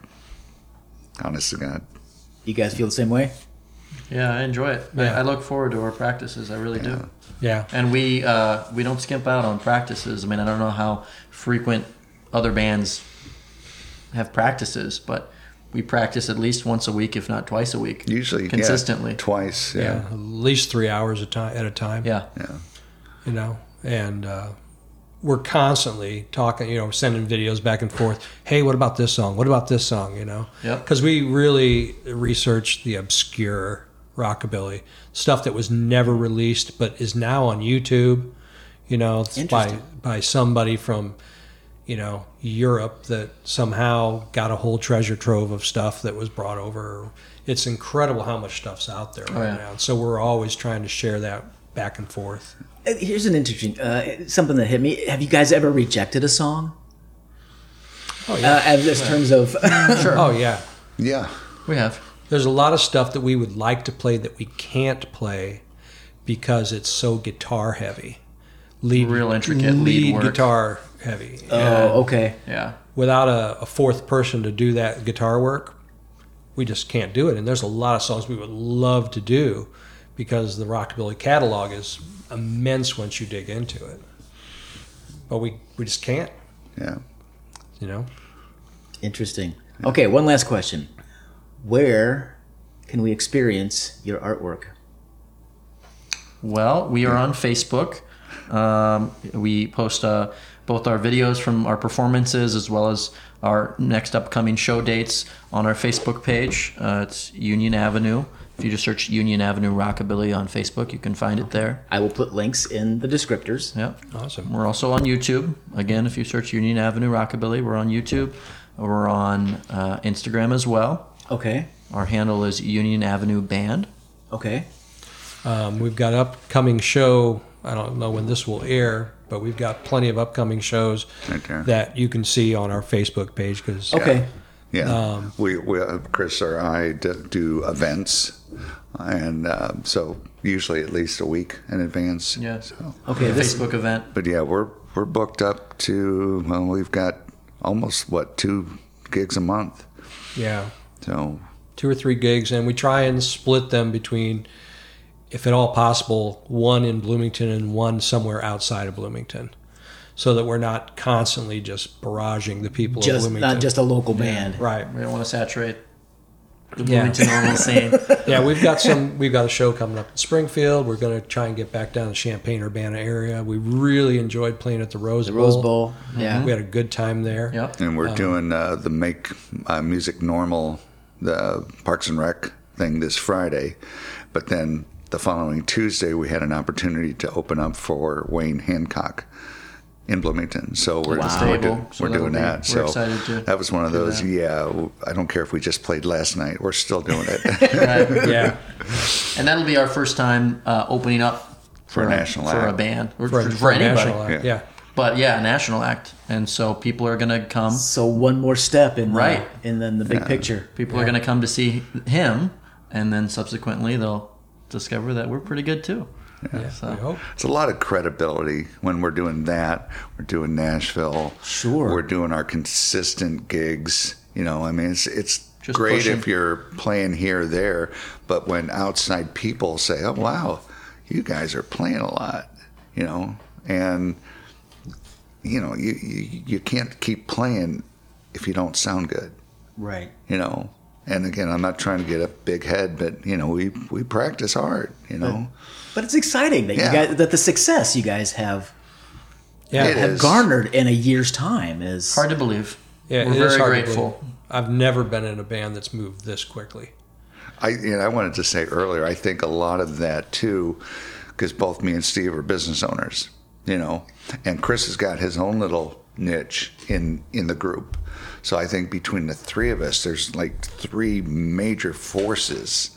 S3: Honest to God.
S5: you guys feel the same way?
S2: Yeah, I enjoy it. I,
S4: Yeah.
S2: I look forward to our practices. I really do.
S4: Yeah.
S2: And we uh, we don't skimp out on practices. I mean, I don't know how frequent other bands have practices, but we practice at least once a week, if not twice a week.
S3: Usually, yeah,
S2: consistently.
S3: twice.
S4: Yeah.
S3: Yeah,
S4: At least three hours a time at a time.
S2: Yeah.
S3: yeah,
S4: you know, and uh, we're constantly talking, you know, sending videos back and forth. Hey, what about this song? What about this song? You know,
S2: Yep.
S4: because we really researched the obscure rockabilly stuff that was never released but is now on YouTube. You know, by by somebody from you know Europe that somehow got a whole treasure trove of stuff that was brought over. It's incredible how much stuff's out there right
S2: Oh, yeah.
S4: now. So we're always trying to share that back and forth.
S5: Uh, Here's an interesting uh, something that hit me. Have you guys ever rejected a song?
S4: Oh
S5: Uh, as in terms of [LAUGHS]
S4: Oh yeah.
S3: yeah.
S2: We have.
S4: There's a lot of stuff that we would like to play that we can't play because it's so guitar heavy. Lead,
S2: Real intricate lead work.
S4: guitar heavy. And
S5: oh, okay.
S2: Yeah.
S4: without a, a fourth person to do that guitar work, we just can't do it. And there's a lot of songs we would love to do because the rockabilly catalog is immense once you dig into it. But we, we just can't,
S3: Yeah.
S4: you know?
S5: Interesting. Okay, one last question. Where can we experience your artwork?
S2: Well, we are on Facebook. Um, we post uh, both our videos from our performances as well as our next upcoming show dates on our Facebook page. Uh, it's Union Avenue. If you just search Union Avenue Rockabilly on Facebook, you can find it there.
S5: I will put links in the descriptors.
S2: Yep.
S4: Awesome.
S2: We're also on YouTube. Again, if you search Union Avenue Rockabilly, we're on YouTube. We're on uh, Instagram as well.
S5: Okay.
S2: Our handle is Union Avenue Band.
S5: Okay.
S4: Um, we've got upcoming show. I don't know when this will air, but we've got plenty of upcoming shows
S3: Right there.
S4: that you can see on our Facebook page because
S5: Okay.
S3: Yeah,
S4: Um,
S3: we, we uh, Chris or I d- do events, and uh, so usually at least a week in advance.
S2: Yeah.
S3: So,
S5: Okay, this
S2: Facebook event.
S3: but yeah, we're we're booked up to well, we've got almost what two gigs a month.
S4: Yeah,
S3: So
S4: two or three gigs, and we try and split them between, if at all possible, one in Bloomington and one somewhere outside of Bloomington, so that we're not constantly just barraging the people of
S5: just
S4: Bloomington.
S5: not just a local band.
S4: right.
S2: We don't want to saturate the
S4: Yeah.
S2: Bloomington normal [LAUGHS] scene.
S4: Yeah, we've got some. We've got a show coming up in Springfield. We're going to try and get back down to the Champaign Urbana area. We really enjoyed playing at the Rose
S5: The
S4: Bowl.
S5: Rose Bowl. Yeah.
S4: We had a good time there.
S2: Yep.
S3: and we're doing uh, the make uh, music normal, the Parks and Rec thing this Friday, but then the following Tuesday we had an opportunity to open up for Wayne Hancock in Bloomington. So we're,
S5: Wow.
S3: we're, do-
S2: So
S3: we're doing
S2: be-
S3: that.
S2: we're
S3: so
S2: excited to
S3: that was one of those.
S2: that.
S3: Yeah, I don't care if we just played last night. We're still doing it [LAUGHS]
S2: Right. [LAUGHS]
S4: Yeah,
S2: And that'll be our first time uh, opening up
S3: for a national
S2: for a
S3: act.
S2: band or
S4: for,
S2: for,
S4: for
S2: anybody.
S3: Yeah.
S4: Yeah.
S2: But yeah, a national act, and so people are gonna come.
S5: So one more step in the,
S2: Right.
S5: in then the big picture.
S2: People are gonna come to see him, and then subsequently they'll discover that we're pretty good too.
S4: Yeah.
S2: So-
S4: We hope.
S3: It's a lot of credibility when we're doing that. We're doing Nashville.
S5: Sure.
S3: We're doing our consistent gigs. You know, I mean, it's it's
S2: Just
S3: great
S2: pushing.
S3: if you're playing here or there, but when outside people say, "Oh, wow, you guys are playing a lot," you know, and you know, you you, you can't keep playing if you don't sound good.
S5: Right.
S3: You know. And again, I'm not trying to get a big head, but you know, we we practice hard. You know.
S5: But it's exciting that
S3: Yeah.
S5: you guys that the success you guys have
S4: Yeah,
S3: It
S5: have
S3: is.
S5: garnered in a year's time is
S2: Hard to believe.
S4: yeah.
S2: we're
S4: it is
S2: very
S4: hard
S2: grateful.
S4: I've never been in a band that's moved this quickly.
S3: I you know, I wanted to say earlier, I think a lot of that too, because both me and Steve are business owners, you know, and Chris has got his own little niche in in the group. So I think between the three of us, there's like three major forces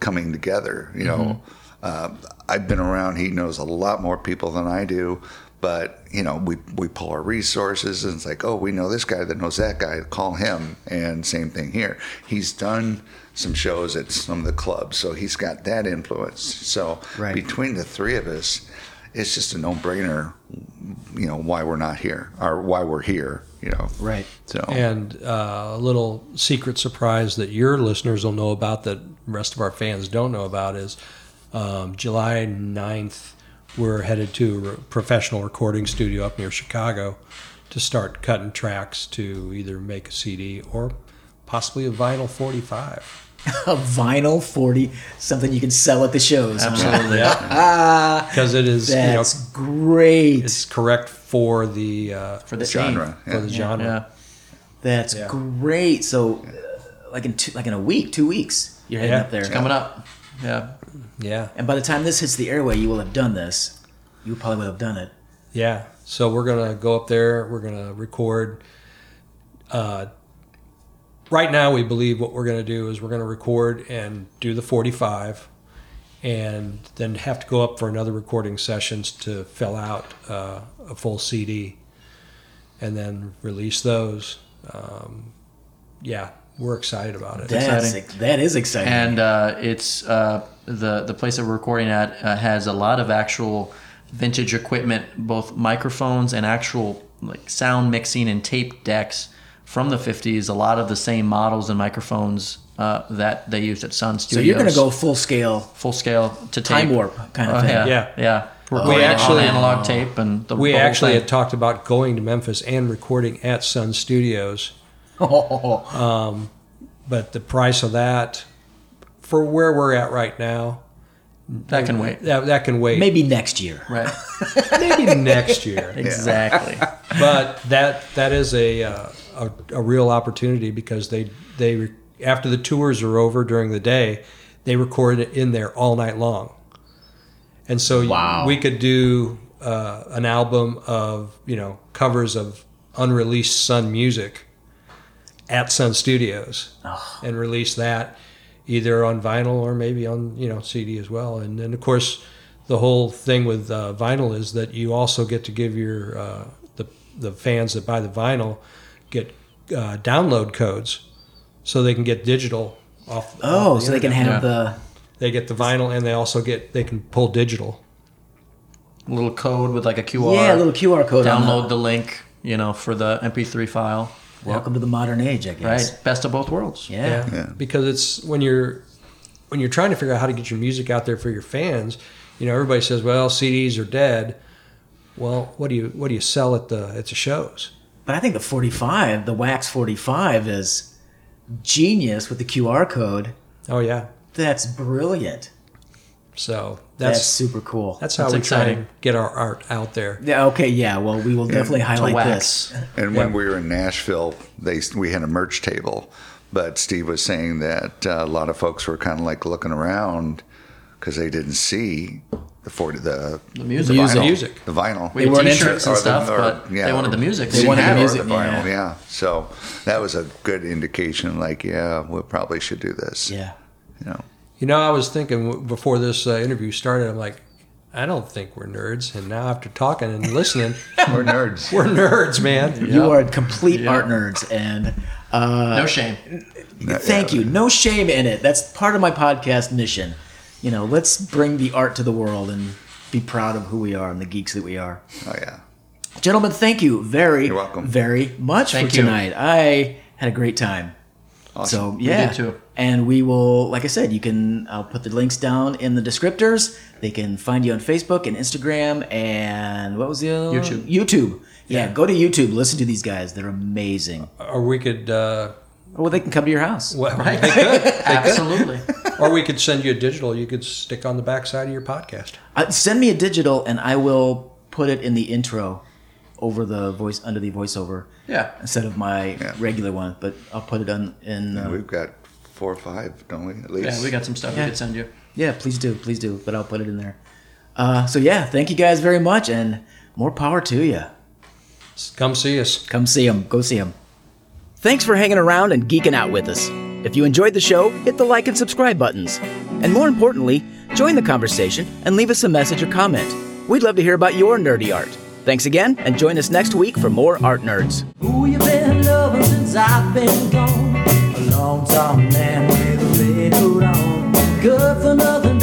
S3: coming together. You know, mm-hmm. Uh, I've been around. He knows a lot more people than I do. But you know, we we pull our resources, and it's like, oh, we know this guy that knows that guy. Call him. And same thing here. He's done some shows at some of the clubs, so he's got that influence. So
S5: Right.
S3: between the three of us, it's just a no-brainer. You know why we're not here, or why we're here. You know,
S5: right.
S3: So
S4: And uh, a little secret surprise that your listeners will know about that rest of our fans don't know about is um, July 9th, we're headed to a professional recording studio up near Chicago to start cutting tracks to either make a CD or possibly a vinyl 45. [LAUGHS]
S5: A vinyl 40, something you can sell at the shows.
S2: Absolutely.
S4: Because [LAUGHS] it is, you know,
S5: That's great.
S4: it's correct for the uh,
S2: For the scene.
S3: genre.
S4: for the genre.
S2: Yeah.
S5: That's
S4: Yeah.
S5: great. So, uh, like in two, like in a week, two weeks, you're heading
S4: Yeah.
S5: up there.
S2: Coming up. Yeah.
S4: Yeah.
S5: And by the time this hits the airway, you will have done this. You probably will have done it.
S4: Yeah. So we're gonna go up there. We're gonna record. Uh, right now, we believe what we're gonna do is we're gonna record and do the forty-five, and then have to go up for another recording sessions to fill out uh, a full CD, and then release those. Um, yeah, we're excited about it.
S5: That's
S2: exciting.
S5: ex- that is exciting.
S2: and uh, it's uh, the the place that we're recording at uh, has a lot of actual vintage equipment, both microphones and actual like sound mixing and tape decks from the 50s. A lot of the same models and microphones uh, that they used at Sun Studios.
S5: so you're going to go full scale
S2: full scale to
S5: time warp kind of
S2: Oh,
S5: thing.
S2: yeah,
S4: Yeah.
S2: yeah. We're
S4: We actually-
S2: analog tape and the
S4: We actually
S2: thing.
S4: had talked about going to Memphis and recording at Sun Studios. [LAUGHS] but the price of that for where we're at right now
S2: that can wait.
S4: that, that can wait
S5: Maybe next year.
S2: Right. [LAUGHS]
S4: maybe next year [LAUGHS]
S2: Exactly.
S4: but that that is a, uh, a a real opportunity because they they after the tours are over during the day they record it in there all night long and so
S5: Wow.
S4: we could do uh, an album of you know covers of unreleased Sun music at Sun Studios and release that either on vinyl or maybe on you know CD as well. And then of course the whole thing with uh, vinyl is that you also get to give your uh, the the fans that buy the vinyl get uh, download codes so they can get digital off.
S1: Oh,
S4: off the
S1: so they can have
S6: Yeah.
S1: the.
S4: they get the vinyl and they also get they can pull digital.
S6: A little code with like a QR.
S1: Yeah, a little QR code
S6: Download
S1: the-
S6: the link, you know, for the MP3 file.
S1: Welcome to the modern age, I guess.
S6: Right. Best of both worlds.
S1: Yeah.
S3: Yeah.
S4: Because it's when you're when you're trying to figure out how to get your music out there for your fans, you know, everybody says, "Well, CDs are dead." Well, what do you what do you sell at the at the shows?
S1: But I think the 45, the Wax 45, is genius with the QR code.
S4: Oh yeah.
S1: That's brilliant.
S4: So
S1: That's,
S4: that's
S1: super cool.
S4: that's how
S6: That's
S4: we try
S6: exciting.
S4: get our art out there.
S1: yeah, okay, yeah. Well, we will definitely
S6: To
S1: highlight this.
S3: And when we were in Nashville, they we had a merch table, but Steve was saying that uh, a lot of folks were kind of like looking around because they didn't see the forty the
S6: The music.
S1: Music.
S3: vinyl,
S4: Music.
S3: the vinyl.
S6: We had
S1: weren't
S6: t-shirts and
S3: Or the-
S6: stuff,
S3: or-
S6: but
S3: yeah,
S6: they wanted the music.
S1: They wanted the
S3: Yeah, or
S1: music,
S3: vinyl,
S1: yeah.
S3: yeah. So that was a good indication. Like, yeah, we probably should do this.
S1: Yeah.
S3: You know.
S4: You know, I was thinking before this uh, interview started, I'm like, I don't think we're nerds. And now after talking and listening, [LAUGHS]
S3: We're nerds.
S4: we're nerds, man.
S1: You are complete
S6: Yeah.
S1: art nerds, and uh,
S6: No shame.
S1: thank you. No shame in it. That's part of my podcast mission. You know, let's bring the art to the world and be proud of who we are and the geeks that we are.
S3: Oh yeah.
S1: Gentlemen, thank you very,
S3: You're welcome.
S1: very much
S6: Thank
S1: for
S6: you.
S1: tonight. I had a great time.
S3: Awesome.
S1: So yeah,
S6: did too.
S1: And we will, like I said, you can. I'll put the links down in the descriptors. They can find you on Facebook and Instagram and what was the other?
S6: YouTube.
S1: YouTube. Yeah, go to YouTube. Listen to these guys. They're amazing.
S4: Or we could, uh,
S1: Or they can come to your house.
S4: well, [LAUGHS] they could.
S6: Absolutely.
S4: or we could send you a digital. You could stick on the backside of your podcast.
S1: Uh, send me a digital, and I will put it in the intro over the voice under the voiceover
S6: Yeah.
S1: instead of my
S3: Yeah.
S1: regular one. But I'll put it on in. Uh,
S3: We've got four or five, don't we? At least.
S6: Yeah, we got some stuff
S1: Yeah.
S6: we could send you.
S1: Yeah, please do, please do. But I'll put it in there. Uh, so yeah, thank you guys very much, and more power to you.
S4: Come see us.
S1: Come see them. Go see them.
S7: Thanks for hanging around and geeking out with us. If you enjoyed the show, hit the like and subscribe buttons. And more importantly, join the conversation and leave us a message or comment. We'd love to hear about your nerdy art. Thanks again, and join us next week for more Art Nerds.
S2: Who long time man with a hood on. Good for nothing,